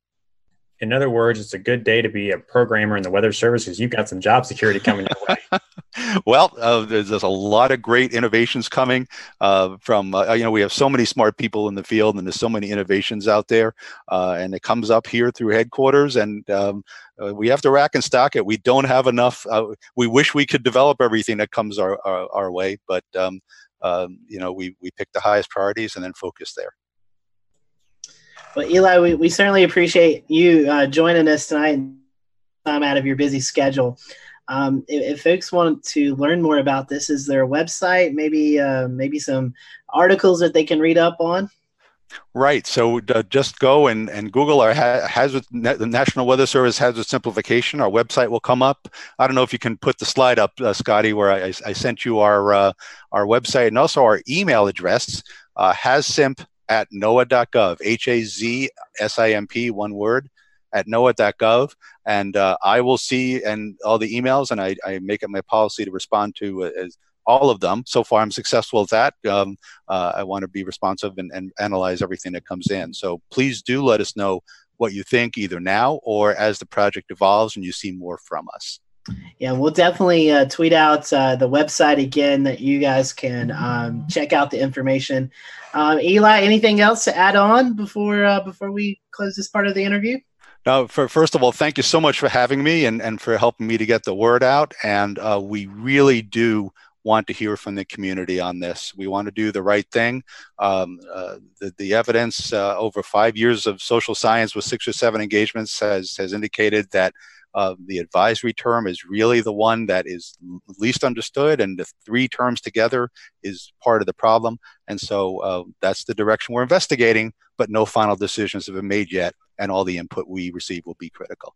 Speaker 3: in other words, it's a good day to be a programmer in the weather service because you've got some job security coming your way.
Speaker 2: well, uh, there's, there's, a lot of great innovations coming uh, from, uh, you know, we have so many smart people in the field and there's so many innovations out there. Uh, and it comes up here through headquarters and um, uh, we have to rack and stock it. We don't have enough. Uh, we wish we could develop everything that comes our, our, our way, but, um, um, you know, we, we pick the highest priorities and then focus there.
Speaker 1: Well, Eli, we, we certainly appreciate you uh, joining us tonight, time out of your busy schedule. Um, if, if, folks want to learn more about this, is there a website, maybe uh, maybe some articles that they can read up on?
Speaker 2: Right. So uh, just go and, and Google our ha- hazard, the National Weather Service hazard simplification. Our website will come up. I don't know if you can put the slide up, uh, Scotty, where I, I, sent you our uh, our website and also our email address, uh, hazsimp at noaa.gov, H A Z S I M P, one word, at noaa.gov. And uh, I will see and all the emails, and I, I make it my policy to respond to uh, as all of them. So far, I'm successful at that. Um, uh, I want to be responsive and, and analyze everything that comes in. So please do let us know what you think either now or as the project evolves and you see more from us.
Speaker 1: Yeah, we'll definitely uh, tweet out uh, the website again that you guys can um, check out the information. Um, Eli, anything else to add on before uh, before we close this part of the interview?
Speaker 2: No, for, first of all, thank you so much for having me and, and for helping me to get the word out. And uh, we really do want to hear from the community on this. We want to do the right thing. Um, uh, the, the, evidence uh, over five years of social science with six or seven engagements has, has indicated that uh, the advisory term is really the one that is least understood, and the three terms together is part of the problem. And so uh, that's the direction we're investigating, but no final decisions have been made yet, and all the input we receive will be critical.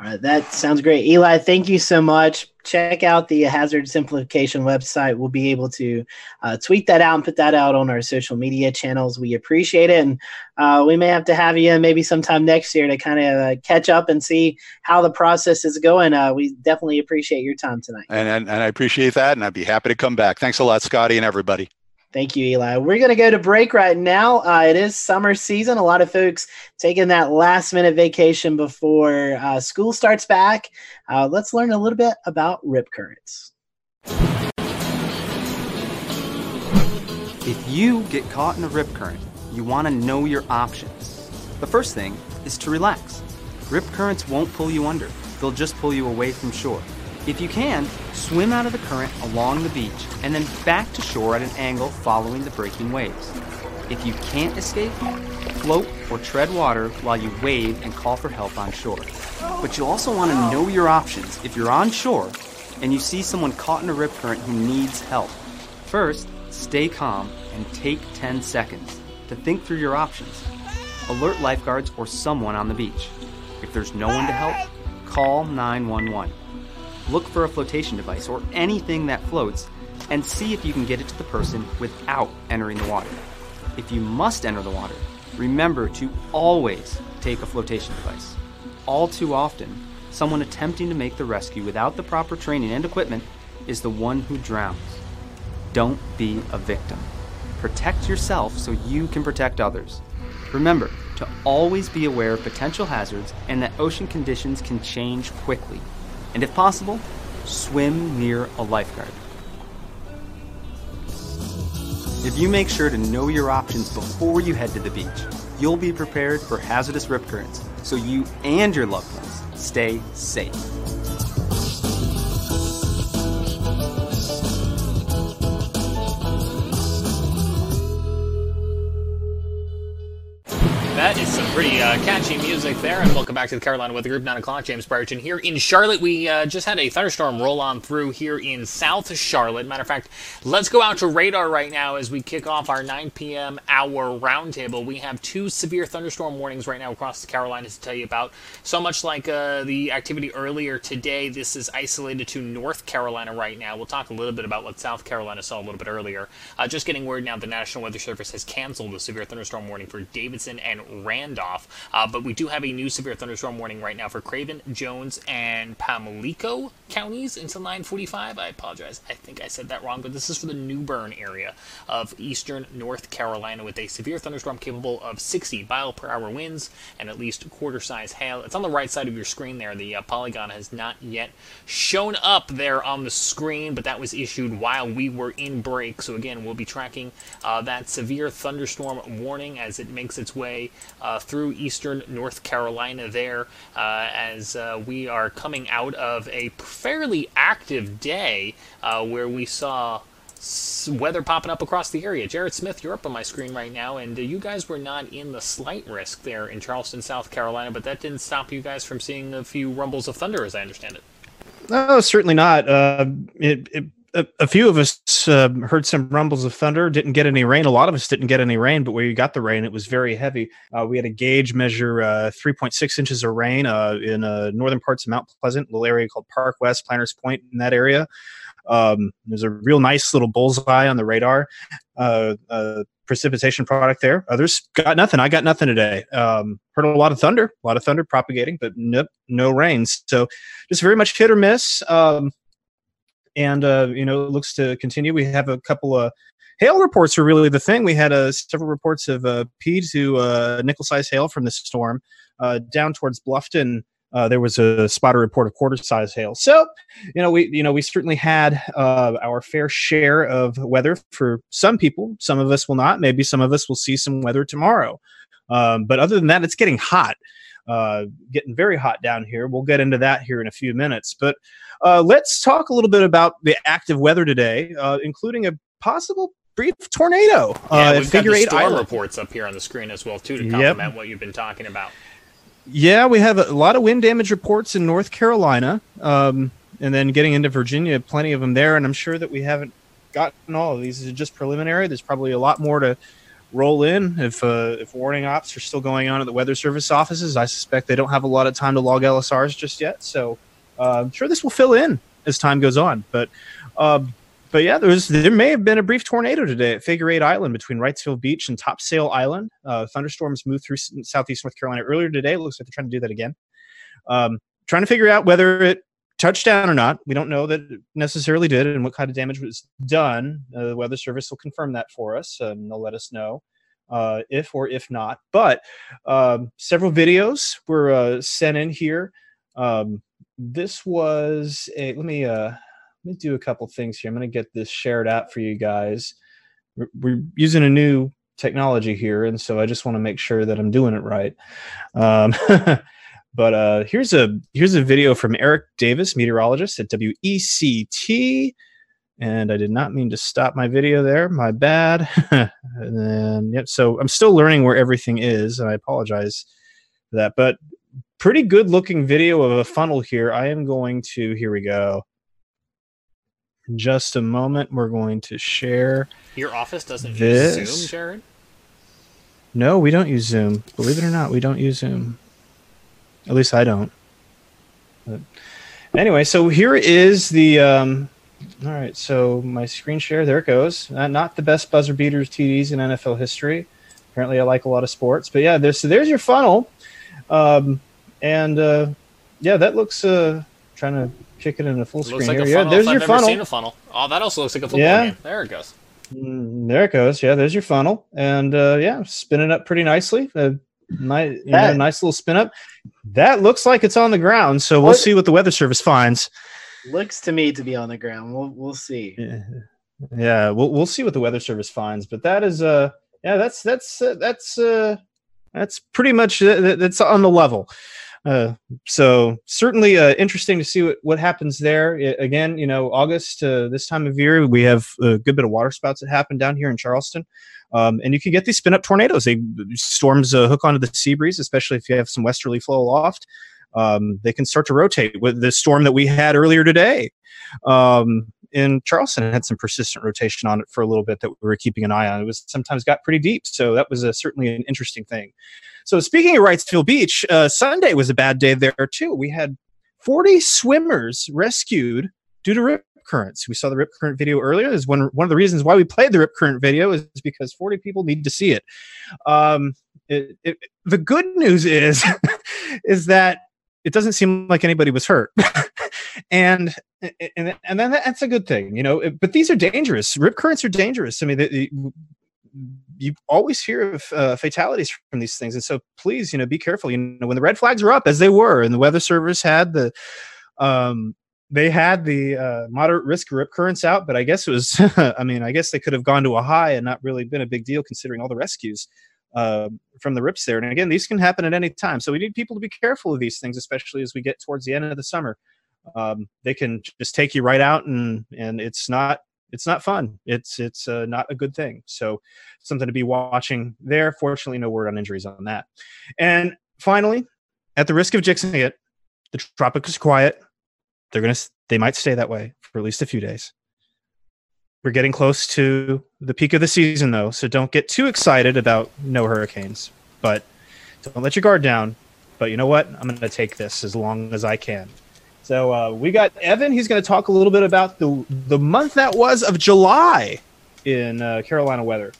Speaker 1: All right, that sounds great. Eli, thank you so much. Check out the hazard simplification website. We'll be able to uh, tweet that out and put that out on our social media channels. We appreciate it. And uh, we may have to have you maybe sometime next year to kind of uh, catch up and see how the process is going. Uh, we definitely appreciate your time tonight.
Speaker 2: And, and, and I appreciate that. And I'd be happy to come back. Thanks a lot, Scotty, and everybody.
Speaker 1: Thank you, Eli. We're going to go to break right now. Uh, it is summer season. A lot of folks taking that last minute vacation before uh, school starts back. Uh, let's learn a little bit about rip currents.
Speaker 6: If you get caught in a rip current, you want to know your options. The first thing is to relax. Rip currents won't pull you under, they'll just pull you away from shore. If you can, swim out of the current along the beach and then back to shore at an angle following the breaking waves. If you can't escape, float or tread water while you wave and call for help on shore. But you'll also want to know your options if you're on shore and you see someone caught in a rip current who needs help. First, stay calm and take 10 seconds to think through your options. Alert lifeguards or someone on the beach. If there's no one to help, call 911 look for a flotation device or anything that floats and see if you can get it to the person without entering the water. If you must enter the water, remember to always take a flotation device. All too often, someone attempting to make the rescue without the proper training and equipment is the one who drowns. Don't be a victim. Protect yourself so you can protect others. Remember to always be aware of potential hazards and that ocean conditions can change quickly and if possible, swim near a lifeguard. If you make sure to know your options before you head to the beach, you'll be prepared for hazardous rip currents so you and your loved ones stay safe.
Speaker 7: That is some pretty uh, catchy music there. And welcome back to the Carolina Weather Group, 9 o'clock. James Brereton here in Charlotte. We uh, just had a thunderstorm roll on through here in South Charlotte. Matter of fact, let's go out to radar right now as we kick off our 9 p.m. hour roundtable. We have two severe thunderstorm warnings right now across the Carolinas to tell you about. So much like uh, the activity earlier today, this is isolated to North Carolina right now. We'll talk a little bit about what South Carolina saw a little bit earlier. Uh, just getting word now the National Weather Service has canceled the severe thunderstorm warning for Davidson and Randolph. Uh, but we do have a new severe thunderstorm warning right now for Craven, Jones, and Pamlico counties until 9:45. I apologize. I think I said that wrong, but this is for the New Bern area of eastern North Carolina with a severe thunderstorm capable of 60 mile per hour winds and at least quarter size hail. It's on the right side of your screen there. The uh, polygon has not yet shown up there on the screen, but that was issued while we were in break. So again, we'll be tracking uh, that severe thunderstorm warning as it makes its way uh, through eastern North Carolina there uh, as uh, we are coming out of a fairly active day uh, where we saw weather popping up across the area. Jared Smith, you're up on my screen right now, and uh, you guys were not in the slight risk there in Charleston, South Carolina, but that didn't stop you guys from seeing a few rumbles of thunder, as I understand it.
Speaker 8: No, certainly not. Uh, it, it, a, a, few of us uh, heard some rumbles of thunder. Didn't get any rain. A lot of us didn't get any rain, but where you got the rain, it was very heavy. Uh, we had a gauge measure uh, 3.6 inches of rain uh, in uh, northern parts of Mount Pleasant, little area called Park West, Planters Point, in that area. Um, there's a real nice little bullseye on the radar. Uh, precipitation product there. Others got nothing. I got nothing today. Um, heard a lot of thunder, a lot of thunder propagating, but nope, no rains. So just very much hit or miss. Um, and uh, you know it looks to continue. We have a couple of hail reports are really the thing. We had uh, several reports of uh, pea to uh, nickel size hail from the storm uh, down towards Bluffton. Uh, there was a spotter report of quarter size hail. So, you know, we you know we certainly had uh, our fair share of weather for some people. Some of us will not. Maybe some of us will see some weather tomorrow. Um, but other than that, it's getting hot. Uh, getting very hot down here. We'll get into that here in a few minutes. But uh, let's talk a little bit about the active weather today, uh, including a possible brief tornado.
Speaker 7: Yeah, uh, we've got the storm reports up here on the screen as well too to complement yep. what you've been talking about.
Speaker 8: Yeah, we have a lot of wind damage reports in North Carolina, um, and then getting into Virginia, plenty of them there. And I'm sure that we haven't gotten all of these. These are just preliminary. There's probably a lot more to roll in if uh, if warning ops are still going on at the Weather Service offices. I suspect they don't have a lot of time to log LSRs just yet, so uh, I'm sure this will fill in as time goes on. But uh, but yeah, there was there may have been a brief tornado today at Figure Eight Island between Wrightsville Beach and Topsail Island. Uh, thunderstorms moved through southeast North Carolina earlier today. It looks like they're trying to do that again. Um, trying to figure out whether it touched down or not. We don't know that necessarily did and what kind of damage was done. Uh, the Weather Service will confirm that for us and they'll let us know uh, if or if not. But um, several videos were uh, sent in here. Um, this was a, let me, uh, let me do a couple things here. I'm going to get this shared out for you guys. We're, we're using a new technology here, and so I just want to make sure that I'm doing it right. But uh, here's a here's a video from Eric Davis, meteorologist at WECT. And I did not mean to stop my video there. My bad. and then yep. So I'm still learning where everything is, and I apologize for that. But pretty good looking video of a funnel here. I am going to here we go. In just a moment, we're going to share.
Speaker 7: Your office doesn't this. use Zoom, Jared?
Speaker 8: No, we don't use Zoom. Believe it or not, we don't use Zoom. At least I don't. But anyway, so here is the. Um, all right, so my screen share, there it goes. Uh, not the best buzzer beaters TDs in NFL history. Apparently, I like a lot of sports, but yeah, there's so there's your funnel, um, and uh, yeah, that looks. Uh, trying to kick it in a full screen
Speaker 7: like
Speaker 8: here.
Speaker 7: yeah,
Speaker 8: there's
Speaker 7: your
Speaker 8: I've funnel.
Speaker 7: Seen a funnel. Oh, that also looks like a football yeah. game. There it goes.
Speaker 8: Mm, there it goes. Yeah, there's your funnel, and uh, yeah, spinning up pretty nicely. Uh, nice, you know, nice little spin up. That looks like it's on the ground, so we'll what, see what the weather service finds.
Speaker 1: Looks to me to be on the ground. We'll we'll see.
Speaker 8: Yeah, yeah we'll we'll see what the weather service finds. But that is uh yeah that's that's uh, that's uh that's pretty much uh, that's on the level. Uh, so certainly uh, interesting to see what, what happens there. I, again, you know, August uh, this time of year, we have a good bit of water spouts that happen down here in Charleston. Um, and you can get these spin up tornadoes. They storms uh, hook onto the sea breeze, especially if you have some westerly flow aloft. Um, they can start to rotate with the storm that we had earlier today. Um, in Charleston had some persistent rotation on it for a little bit that we were keeping an eye on. It was sometimes got pretty deep, so that was a, certainly an interesting thing. So speaking of Wrightsville Beach, uh, Sunday was a bad day there too. We had 40 swimmers rescued due to currents. We saw the rip current video earlier. Is one one of the reasons why we played the rip current video is because 40 people need to see it. Um, it, it the good news is is that it doesn't seem like anybody was hurt. and and and then that's a good thing, you know. But these are dangerous. Rip currents are dangerous. I mean, they, you always hear of uh, fatalities from these things, and so please, you know, be careful. You know, when the red flags are up, as they were, and the weather service had the um, they had the uh, moderate risk rip currents out, but I guess it was, I mean, I guess they could have gone to a high and not really been a big deal considering all the rescues uh, from the rips there. And again, these can happen at any time. So we need people to be careful of these things, especially as we get towards the end of the summer. Um, they can just take you right out and, and it's not, it's not fun. It's, it's uh, not a good thing. So something to be watching there. Fortunately, no word on injuries on that. And finally, at the risk of jinxing it, the tropic is quiet they're gonna they might stay that way for at least a few days. We're getting close to the peak of the season though, so don't get too excited about no hurricanes. But don't let your guard down. But you know what? I'm going to take this as long as I can. So uh, we got Evan. He's going to talk a little bit about the the month that was of July in uh, Carolina weather.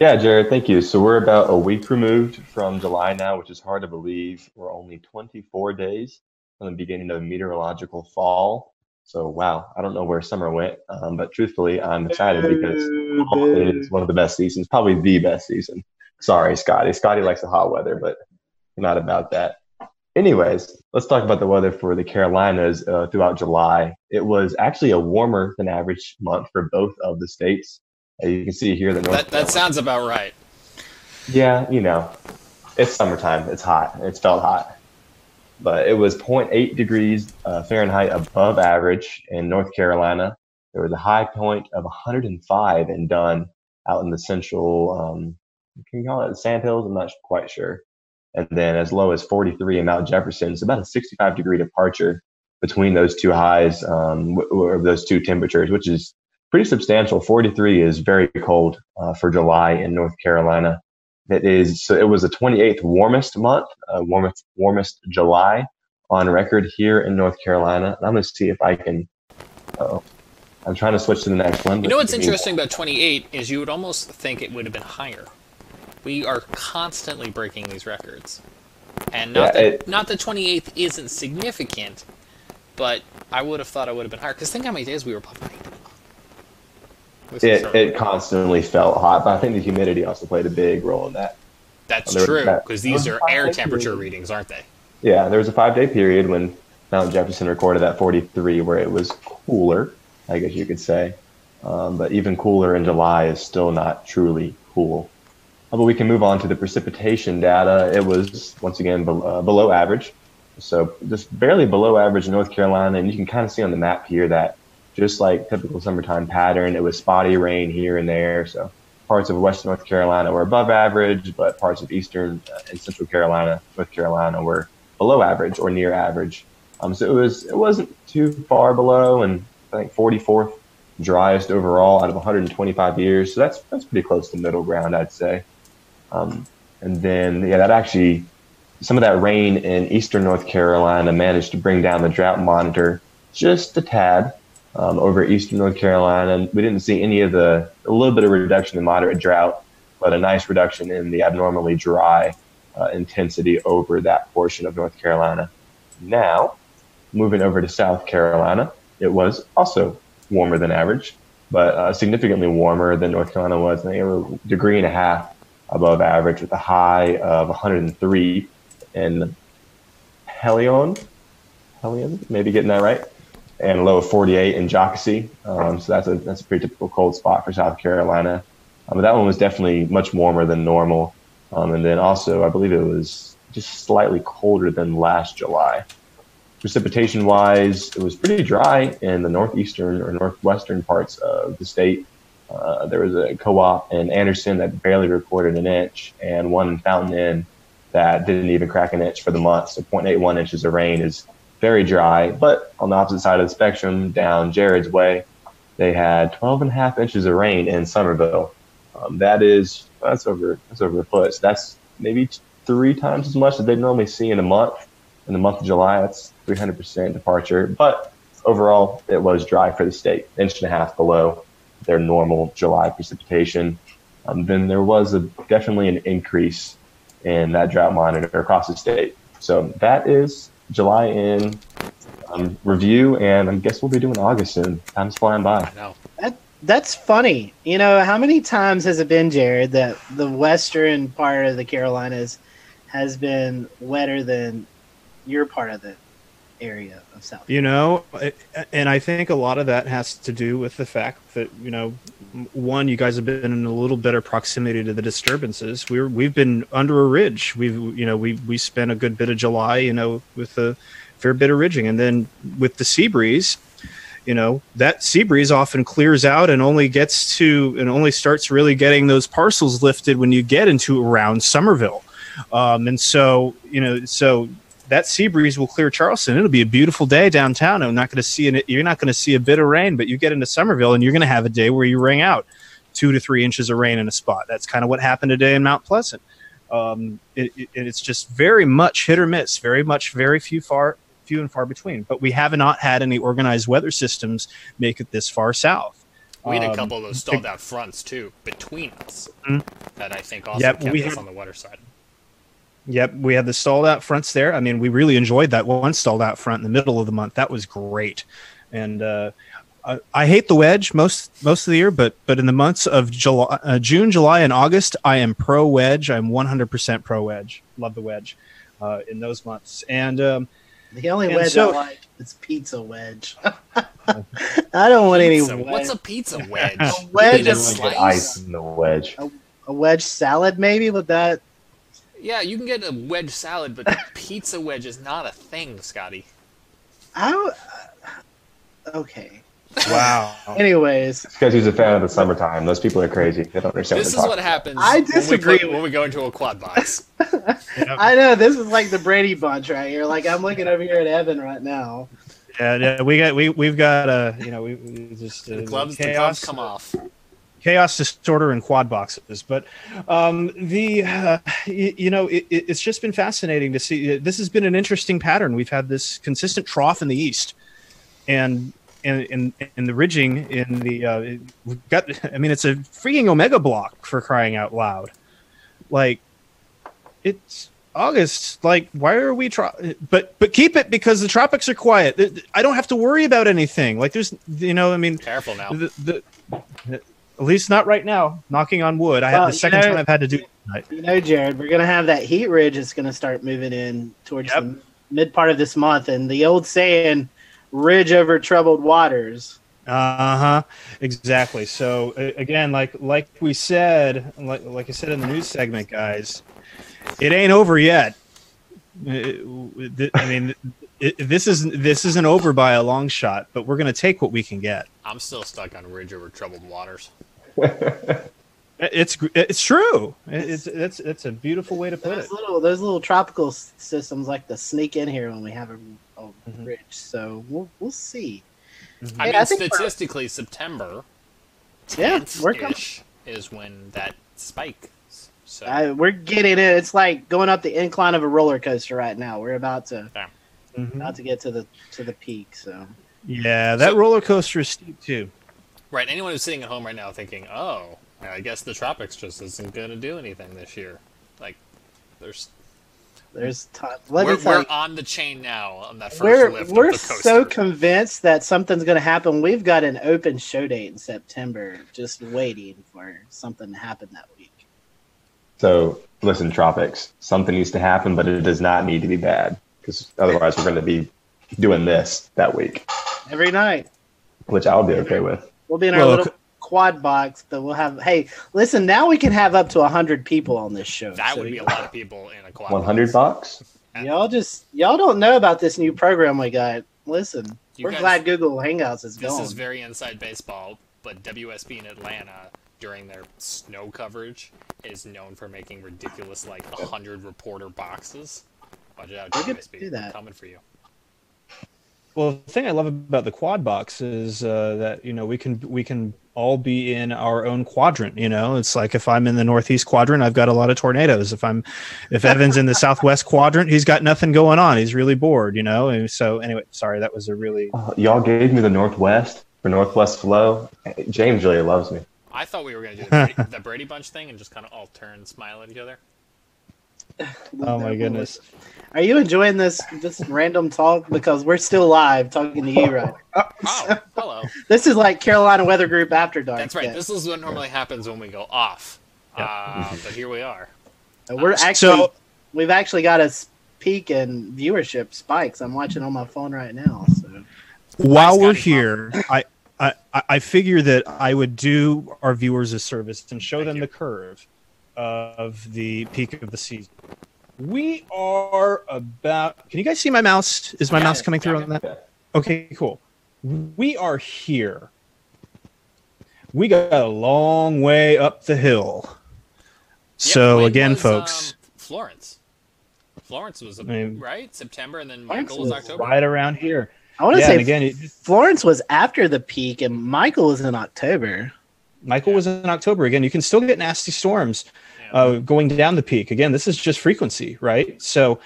Speaker 4: Yeah, Jared, thank you. So we're about a week removed from July now, which is hard to believe. We're only 24 days from the beginning of meteorological fall. So wow, I don't know where summer went, um, but truthfully, I'm excited because it's one of the best seasons, probably the best season. Sorry, Scotty. Scotty likes the hot weather, but not about that. Anyways, let's talk about the weather for the Carolinas uh, throughout July. It was actually a warmer than average month for both of the states. Uh, you can see here the North.
Speaker 7: That, that sounds about right.
Speaker 4: Yeah, you know, it's summertime. It's hot. It's felt hot but it was 0.8 degrees uh, Fahrenheit above average in North Carolina. There was a high point of 105 in Dunn out in the central, um, can you call it Sandhills? I'm not quite sure. And then as low as 43 in Mount Jefferson. It's about a 65 degree departure between those two highs, um, those two temperatures, which is pretty substantial. 43 is very cold uh, for July in North Carolina. It is so it was the 28th warmest month, uh, warmest warmest July on record here in North Carolina. I'm going to see if I can. Oh, I'm trying to switch to the next one.
Speaker 7: You know what's interesting about 28 is you would almost think it would have been higher. We are constantly breaking these records, and not yeah, that it, not that 28th isn't significant, but I would have thought it would have been higher. Because think how many days we were above 90
Speaker 4: it, it constantly felt hot, but I think the humidity also played a big role in that.
Speaker 7: That's true, because these are air temperature period. readings, aren't they?
Speaker 4: Yeah, there was a five day period when Mount Jefferson recorded that 43 where it was cooler, I guess you could say. Um, but even cooler in July is still not truly cool. Uh, but we can move on to the precipitation data. It was, once again, be- uh, below average. So just barely below average in North Carolina. And you can kind of see on the map here that just like typical summertime pattern. It was spotty rain here and there. So parts of western North Carolina were above average, but parts of eastern uh, and central Carolina, North Carolina, were below average or near average. Um, so it was it wasn't too far below, and I think 44th driest overall out of 125 years. So that's that's pretty close to middle ground, I'd say. Um, and then yeah, that actually some of that rain in eastern North Carolina managed to bring down the drought monitor just a tad um, over eastern North Carolina. And we didn't see any of the, a little bit of reduction in moderate drought, but a nice reduction in the abnormally dry uh, intensity over that portion of North Carolina. Now, moving over to South Carolina, it was also warmer than average, but uh, significantly warmer than North Carolina was. Think it was a degree and a half above average with a high of 103 in Helion. Helion, maybe getting that right and a low of 48 in Jocassee. Um, so that's a that's a pretty typical cold spot for South Carolina. Um, but that one was definitely much warmer than normal. Um, and then also, I believe it was just slightly colder than last July. Precipitation wise, it was pretty dry in the northeastern or northwestern parts of the state. Uh, there was a co-op in Anderson that barely recorded an inch, and one in Fountain Inn that didn't even crack an inch for the month. So 0.81 inches of rain is very dry. But on the opposite side of the spectrum, down Jared's way, they had 12 and a half inches of rain in Summerville. Um, that is that's over that's over a foot. So that's maybe three times as much as they normally see in a month. In the month of July, that's 300% departure. But overall, it was dry for the state, inch and a half below their normal July precipitation. Um, then there was a, definitely an increase in that drought monitor across the state. So that is July in um, review, and I guess we'll be doing August soon. Time's flying by.
Speaker 7: I know.
Speaker 1: That that's funny. You know, how many times has it been, Jared, that the western part of the Carolinas has been wetter than your part of the area of South?
Speaker 8: You know, and I think a lot of that has to do with the fact that you know, one, you guys have been in a little better proximity to the disturbances. We're we've been under a ridge. We've you know we we spent a good bit of July, you know, with a fair bit of ridging, and then with the sea breeze you know that sea breeze often clears out and only gets to and only starts really getting those parcels lifted when you get into around Summerville, Um, and so you know so that sea breeze will clear Charleston. It'll be a beautiful day downtown. I'm not going to see an, you're not going to see a bit of rain, but you get into Summerville and you're going to have a day where you wring out two to three inches of rain in a spot. That's kind of what happened today in Mount Pleasant. Um, it, it, it's just very much hit or miss, very much, very few far few and far between. But we have not had any organized weather systems make it this far south.
Speaker 7: We had a
Speaker 8: Um,
Speaker 7: couple of those stalled out fronts too between us
Speaker 8: Mhm.
Speaker 7: that I think also
Speaker 8: Yep,
Speaker 7: kept us
Speaker 8: had-
Speaker 7: on the wetter side.
Speaker 8: Yep, we had the stalled out fronts there. I mean, we really enjoyed that one stalled out front in the middle of the month. That was great. And uh, I, I hate the wedge most most of the year, but but in the months of July, uh, June, July, and August, I am pro wedge. I'm 100% pro wedge. Love the wedge uh, in those months. And um,
Speaker 1: The only
Speaker 8: And
Speaker 1: wedge
Speaker 8: so-
Speaker 1: I like is pizza wedge. I don't want any
Speaker 7: Pizza.
Speaker 1: wedge.
Speaker 7: What's a pizza wedge?
Speaker 1: A wedge
Speaker 7: You
Speaker 1: of
Speaker 7: mean a
Speaker 4: Get
Speaker 7: slice?
Speaker 4: ice in the wedge.
Speaker 1: a wedge salad, maybe with that.
Speaker 7: Yeah, you can get a wedge salad, but pizza wedge is not a thing, Scotty.
Speaker 1: I don't- okay.
Speaker 8: wow,
Speaker 1: Anyways,
Speaker 4: because he's a fan of the summertime. Those people are crazy. They don't understand
Speaker 7: This is
Speaker 4: what
Speaker 7: what happens.
Speaker 1: I
Speaker 7: when we
Speaker 1: disagree
Speaker 7: put- when we go into a quad box.
Speaker 1: I know this is like the Brady Bunch right here. Like I'm looking over here at Evan right now.
Speaker 8: yeah, yeah, we got we we've got uh, you know we, we just uh,
Speaker 7: The gloves, the gloves come off.
Speaker 8: Chaos disorder and quad boxes. But um, the uh, y- you know it, it- it's just been fascinating to see. This has been an interesting pattern. We've had this consistent trough in the east and and in, in the ridging in the uh, we've got i mean it's a freaking omega block for crying out loud. Like it's august. Like why are we tro- but but keep it because the tropics are quiet. I don't have to worry about anything. Like there's you know i mean
Speaker 7: Careful now.
Speaker 8: the, the, at least not right now. Knocking on wood. I
Speaker 1: Well,
Speaker 8: had the second
Speaker 1: know-
Speaker 8: time I've had to do it tonight.
Speaker 1: You know, Jared, we're gonna have that heat ridge that's gonna start moving in towards
Speaker 8: Yep.
Speaker 1: the mid part of this month, and the old saying, "Ridge over troubled waters."
Speaker 8: Uh huh. Exactly. So again, like like we said, like like I said in the news segment, guys, it ain't over yet. I mean, it, this is this isn't over by a long shot, but we're gonna take what we can get.
Speaker 7: I'm still stuck on Ridge over troubled waters.
Speaker 8: It's it's true. It's it's it's a beautiful way to put it.
Speaker 1: Those little those little tropical systems like to sneak in here when we have a, a
Speaker 8: Mhm.
Speaker 1: ridge. So we'll we'll see.
Speaker 7: I
Speaker 1: Yeah,
Speaker 7: mean,
Speaker 1: I
Speaker 7: statistically, September
Speaker 1: Yeah, we're coming.
Speaker 7: 10th-ish is when that spike. So
Speaker 1: I, we're getting it. It's like going up the incline of a roller coaster right now. We're about to
Speaker 8: Mhm.
Speaker 1: about to get to the to the peak. So
Speaker 8: Yeah, that
Speaker 7: So-
Speaker 8: roller coaster is steep too.
Speaker 7: Right, anyone who's sitting at home right now thinking, "Oh, I guess the tropics just isn't going to do anything this year," like there's
Speaker 1: there's time. Let
Speaker 7: we're,
Speaker 1: me tell
Speaker 7: we're
Speaker 1: you,
Speaker 7: on the chain now on that 1st
Speaker 1: we're
Speaker 7: lift
Speaker 1: we're
Speaker 7: of the coaster.
Speaker 1: so convinced that something's going to happen. We've got an open show date in September, just waiting for something to happen that week.
Speaker 4: So listen, tropics. Something needs to happen, but it does not need to be bad because otherwise we're going to be doing this that week,
Speaker 1: Every night,
Speaker 4: which I'll be okay with.
Speaker 1: We'll be in our
Speaker 8: Well,
Speaker 1: little
Speaker 8: c-
Speaker 1: quad box, but we'll have. Hey, listen, now we can have up to hundred people on this show.
Speaker 7: That
Speaker 1: so
Speaker 7: would be a lot of people in a quad.
Speaker 4: 100 bucks.
Speaker 1: Y'all just y'all don't know about this new program we got. Listen,
Speaker 7: You
Speaker 1: we're
Speaker 7: guys-
Speaker 1: glad Google Hangouts is
Speaker 7: This
Speaker 1: gone.
Speaker 7: is very inside baseball, but WSB in Atlanta during their snow coverage is known for making ridiculous like hundred reporter boxes. Watch out,
Speaker 1: We could
Speaker 7: WSB,
Speaker 1: do that.
Speaker 7: coming for you.
Speaker 8: Well, the thing I love about the quad box is uh, that you know we can we can all be in our own quadrant. You know, it's like if I'm in the northeast quadrant, I've got a lot of tornadoes. If I'm if Evan's in the southwest quadrant, he's got nothing going on. He's really bored. You know, and so anyway, sorry, that was a really
Speaker 4: Oh, y'all gave me the Northwest for Northwest Flow. James really loves me.
Speaker 7: I thought we were gonna do the Brady, the Brady Bunch thing and just kind of all turn and smile at each other.
Speaker 8: Oh my goodness.
Speaker 1: Are you enjoying this this random talk? Because we're still live talking to you right. now.
Speaker 7: Oh, hello.
Speaker 1: This is like Carolina Weather Group after dark.
Speaker 7: That's right.
Speaker 1: Yeah.
Speaker 7: This is what normally happens when we go off. Uh, but here we are.
Speaker 1: Uh, We're actually
Speaker 8: So-
Speaker 1: we've actually got a peak in viewership spikes. I'm watching on my phone right now. So
Speaker 8: While we're here, I, I I- I figure that I would do our viewers a service and show
Speaker 7: Thank
Speaker 8: them
Speaker 7: you.
Speaker 8: the curve of the peak of the season. We are about. Can you guys see my mouse? Is my
Speaker 7: Yeah,
Speaker 8: mouse coming through on that? Okay, cool. We are here. We got a long way up the hill. So
Speaker 7: when
Speaker 8: again,
Speaker 7: was,
Speaker 8: folks,
Speaker 7: um, Florence. Florence was
Speaker 8: I mean-
Speaker 7: right September, and then
Speaker 1: Florence
Speaker 7: Michael was
Speaker 1: was
Speaker 7: October.
Speaker 8: right around here.
Speaker 1: I want to
Speaker 8: Yeah,
Speaker 1: say
Speaker 8: again, it,
Speaker 1: Florence was after the peak and Michael was in October.
Speaker 8: Michael was in October. Again, you can still get nasty storms
Speaker 7: Yeah.
Speaker 8: Uh, going down the peak. Again, this is just frequency, right? So,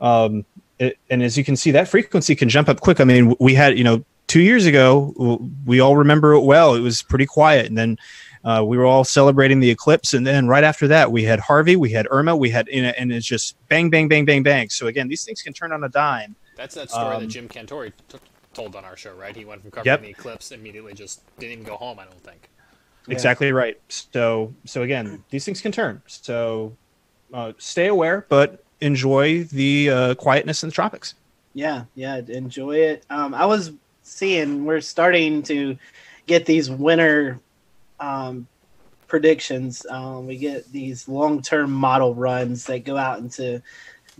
Speaker 8: um, it, and as you can see, that frequency can jump up quick. I mean, we had, you know, two years ago, we all remember it well. It was pretty quiet, and then uh, we were all celebrating the eclipse, and then right after that, we had Harvey, we had Irma, we had, you and it's just bang, bang, bang, bang, bang. So again, these things can turn on a dime.
Speaker 7: That's that story
Speaker 8: Um,
Speaker 7: that Jim Cantore t- told on our show, right? He went from covering
Speaker 8: Yep.
Speaker 7: the eclipse, immediately just didn't even go home. I don't think.
Speaker 1: Yeah.
Speaker 8: Exactly right. So, so again, these things can turn. So, uh, stay aware, but enjoy the uh, quietness in the tropics.
Speaker 1: Yeah, yeah, enjoy it. Um, I was seeing we're starting to get these winter um, predictions. Um, we get these long-term model runs that go out into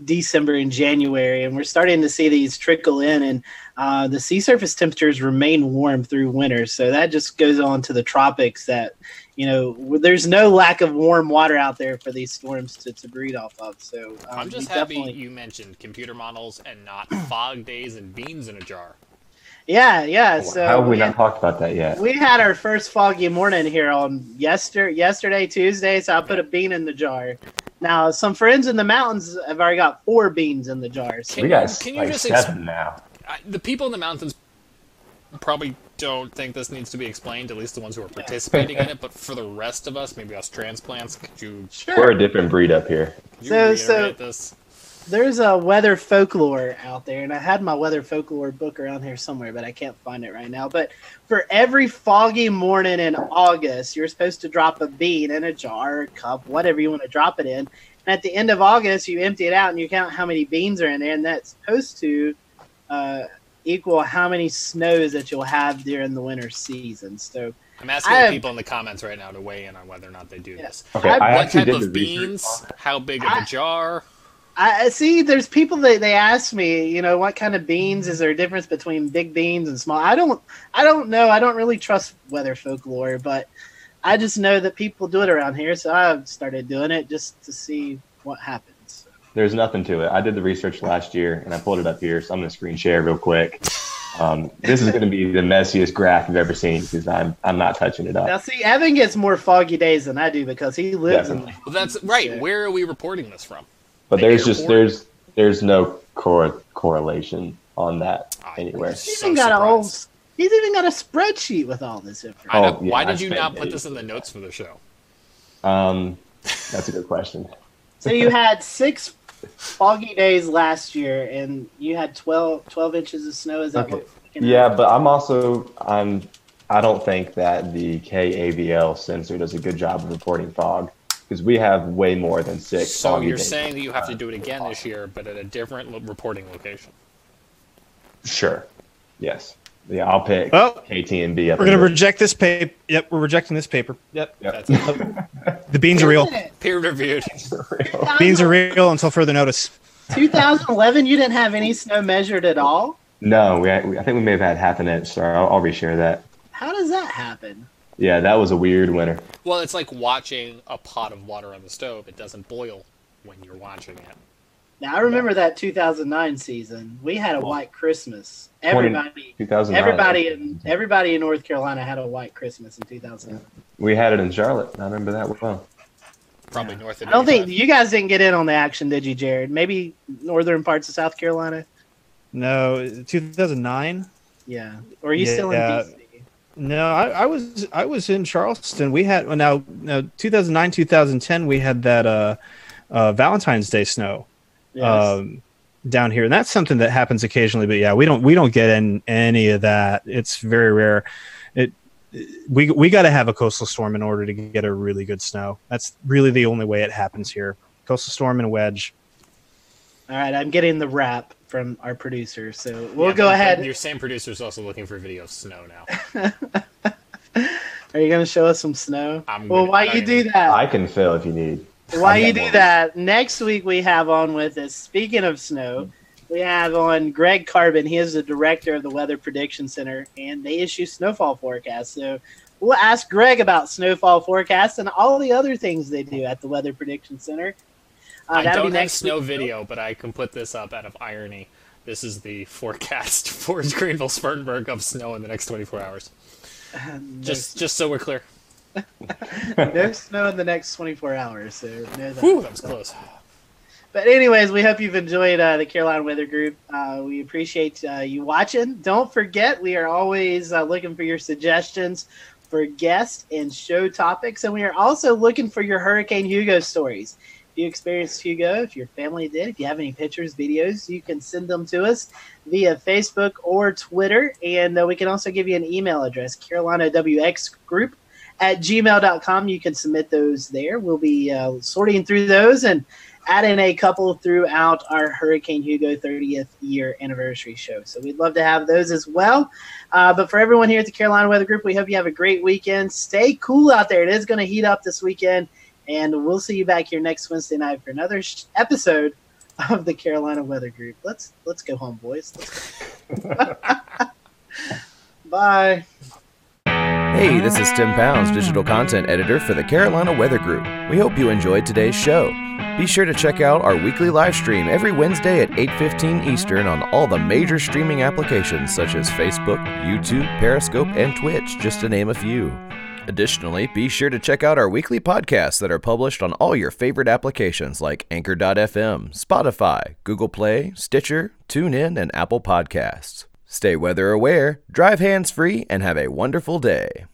Speaker 1: December and January, and we're starting to see these trickle in. And uh, the sea surface temperatures remain warm through winter, so that just goes on to the tropics. That you know, there's no lack of warm water out there for these storms to, to breed off of. So um,
Speaker 7: I'm just
Speaker 1: we
Speaker 7: happy
Speaker 1: definitely-
Speaker 7: you mentioned computer models and not fog days and beans in a jar.
Speaker 1: Yeah, yeah. So
Speaker 4: How have we
Speaker 1: we
Speaker 4: not
Speaker 1: had-
Speaker 4: talked about that yet?
Speaker 1: We had our first foggy morning here on yester yesterday, Tuesday. So I put a bean in the jar. Now, some friends in the mountains have already got four beans in the jars.
Speaker 7: Can
Speaker 4: we
Speaker 7: you-
Speaker 4: got
Speaker 7: can you
Speaker 4: like
Speaker 7: just ex-
Speaker 4: seven now.
Speaker 7: I, the people in the mountains probably don't think this needs to be explained, at least the ones who are participating in it. But for the rest of us, maybe us transplants, could you,
Speaker 4: We're a different breed up here.
Speaker 7: could you
Speaker 1: So- so-
Speaker 7: this?
Speaker 1: There's a weather folklore out there, and I had my weather folklore book around here somewhere, but I can't find it right now. But for every foggy morning in August, you're supposed to drop a bean in a jar, a cup, whatever you want to drop it in. And at the end of August, you empty it out and you count how many beans are in there, and that's supposed to uh, equal how many snows that you'll have during the winter season. So
Speaker 7: I'm asking
Speaker 1: I
Speaker 7: the
Speaker 1: have-
Speaker 7: people in the comments right now to weigh in on whether or not they do
Speaker 1: Yeah.
Speaker 7: this.
Speaker 4: Okay,
Speaker 1: I-
Speaker 4: I,
Speaker 7: what
Speaker 4: actually
Speaker 7: type
Speaker 4: did
Speaker 7: of
Speaker 4: the
Speaker 7: beans? How big of
Speaker 1: I-
Speaker 7: a jar?
Speaker 1: I I see. There's people that they ask me, you know, what kind of beans is there a difference between big beans and small? I don't, I don't know. I don't really trust weather folklore, but I just know that people do it around here, so I've started doing it just to see what happens.
Speaker 4: There's nothing to it. I did the research last year and I pulled it up here, so I'm going to screen share real quick. Um, this is going to be the messiest graph you've ever seen because I'm I'm not touching it up.
Speaker 1: Now,
Speaker 4: up.
Speaker 1: see, Evan gets more foggy days than I do because he lives in.
Speaker 7: Well, that's right. Where are we reporting this from?
Speaker 4: But there's just
Speaker 7: airport?
Speaker 4: there's there's no cor- correlation on that
Speaker 7: I-
Speaker 4: anywhere.
Speaker 1: He's
Speaker 7: So
Speaker 1: even got a whole. He's even got a spreadsheet with all this information.
Speaker 4: Oh, yeah,
Speaker 7: why
Speaker 4: I
Speaker 7: did you not put this in the notes for the show?
Speaker 4: Um, that's a good question.
Speaker 1: So you had six foggy days last year, and you had 12, 12 inches of snow. Is that
Speaker 4: Okay.
Speaker 1: what? we're?
Speaker 4: Yeah, but I'm also I'm I don't think that the KAVL sensor does a good job of reporting fog because we have way more than six.
Speaker 7: So you're
Speaker 4: days.
Speaker 7: saying that you have to do it again this year, but at a different lo- reporting location.
Speaker 4: Sure. Yes. Yeah, I'll pick
Speaker 8: Well,
Speaker 4: KT and B. up
Speaker 8: We're gonna
Speaker 4: in
Speaker 8: reject this paper. Yep, we're rejecting this paper. Yep.
Speaker 4: Yep.
Speaker 8: The beans are real.
Speaker 7: Peer reviewed.
Speaker 8: Beans are real until further notice.
Speaker 1: 2011, you didn't have any snow measured at all.
Speaker 4: No, we, we I think we may have had half an inch. So I'll, I'll reshare that.
Speaker 1: How does that happen?
Speaker 4: Yeah, that was a weird winter.
Speaker 7: Well, it's like watching a pot of water on the stove. It doesn't boil when you're watching it.
Speaker 1: Now I remember that 2009 season. We had a white Christmas. Everybody,
Speaker 4: 2009.
Speaker 1: everybody in everybody in North Carolina had a white Christmas in 2009.
Speaker 4: We had it in Charlotte. I remember that well.
Speaker 7: Probably north of
Speaker 1: I don't think you guys didn't get in on the action, did you, Jared? Maybe northern parts of South Carolina.
Speaker 8: No, 2009.
Speaker 1: Yeah, or are you still in
Speaker 8: Yeah.
Speaker 1: Uh,
Speaker 8: No, I, I was I was in Charleston. We had now now 2009 2010 we had that uh, uh Valentine's Day snow
Speaker 1: Yes.
Speaker 8: um down here, and that's something that happens occasionally. But yeah, we don't we don't get in any of that. It's very rare. It we we got to have a coastal storm in order to get a really good snow. That's really the only way it happens here. Coastal storm and wedge.
Speaker 1: All right, I'm getting the wrap from our producer, so we'll
Speaker 7: Yeah,
Speaker 1: go ahead.
Speaker 7: Your same producer's also looking for video of snow now.
Speaker 1: Are you going to show us some snow?
Speaker 7: I'm
Speaker 1: well,
Speaker 7: gonna-
Speaker 1: why
Speaker 7: I'm
Speaker 1: you do
Speaker 7: gonna-
Speaker 1: that?
Speaker 4: I can fill if you need.
Speaker 1: Why
Speaker 4: I've
Speaker 1: you do
Speaker 4: one.
Speaker 1: that? Next week we have on with us. Speaking of snow, we have on Greg Carbin. He is the director of the Weather Prediction Center, and they issue snowfall forecasts. So we'll ask Greg about snowfall forecasts and all the other things they do at the Weather Prediction Center. Uh,
Speaker 7: I don't
Speaker 1: be
Speaker 7: have snow
Speaker 1: week.
Speaker 7: video, but I can put this up out of irony. This is the forecast for Greenville Spartanburg of snow in the next 24 hours.
Speaker 1: No,
Speaker 7: Just just so we're clear.
Speaker 1: no snow in the next 24 hours. So know that.
Speaker 7: Whew, that was close.
Speaker 1: But anyways, we hope you've enjoyed uh, the Carolina Weather Group. Uh, we appreciate uh, you watching. Don't forget, we are always uh, looking for your suggestions for guests and show topics, and we are also looking for your Hurricane Hugo stories. You experienced Hugo, if your family did, if you have any pictures, videos, you can send them to us via Facebook or Twitter, and uh, we can also give you an email address, Carolina WX Group at gmail.com. You can submit those there. We'll be uh, sorting through those and add in a couple throughout our Hurricane Hugo 30th year anniversary show. So we'd love to have those as well. Uh, but for everyone here at the Carolina Weather Group, we hope you have a great weekend. Stay cool out there. It is going to heat up this weekend. And we'll see you back here next Wednesday night for another sh- episode of the Carolina Weather Group. Let's let's go home, boys. Go. Bye.
Speaker 9: Hey, this is Tim Pounds, digital content editor for the Carolina Weather Group. We hope you enjoyed today's show. Be sure to check out our weekly live stream every Wednesday at 8:15 Eastern on all the major streaming applications such as Facebook, YouTube, Periscope, and Twitch, just to name a few. Additionally, be sure to check out our weekly podcasts that are published on all your favorite applications like Anchor.fm, Spotify, Google Play, Stitcher, TuneIn, and Apple Podcasts. Stay weather aware, drive hands free, and have a wonderful day.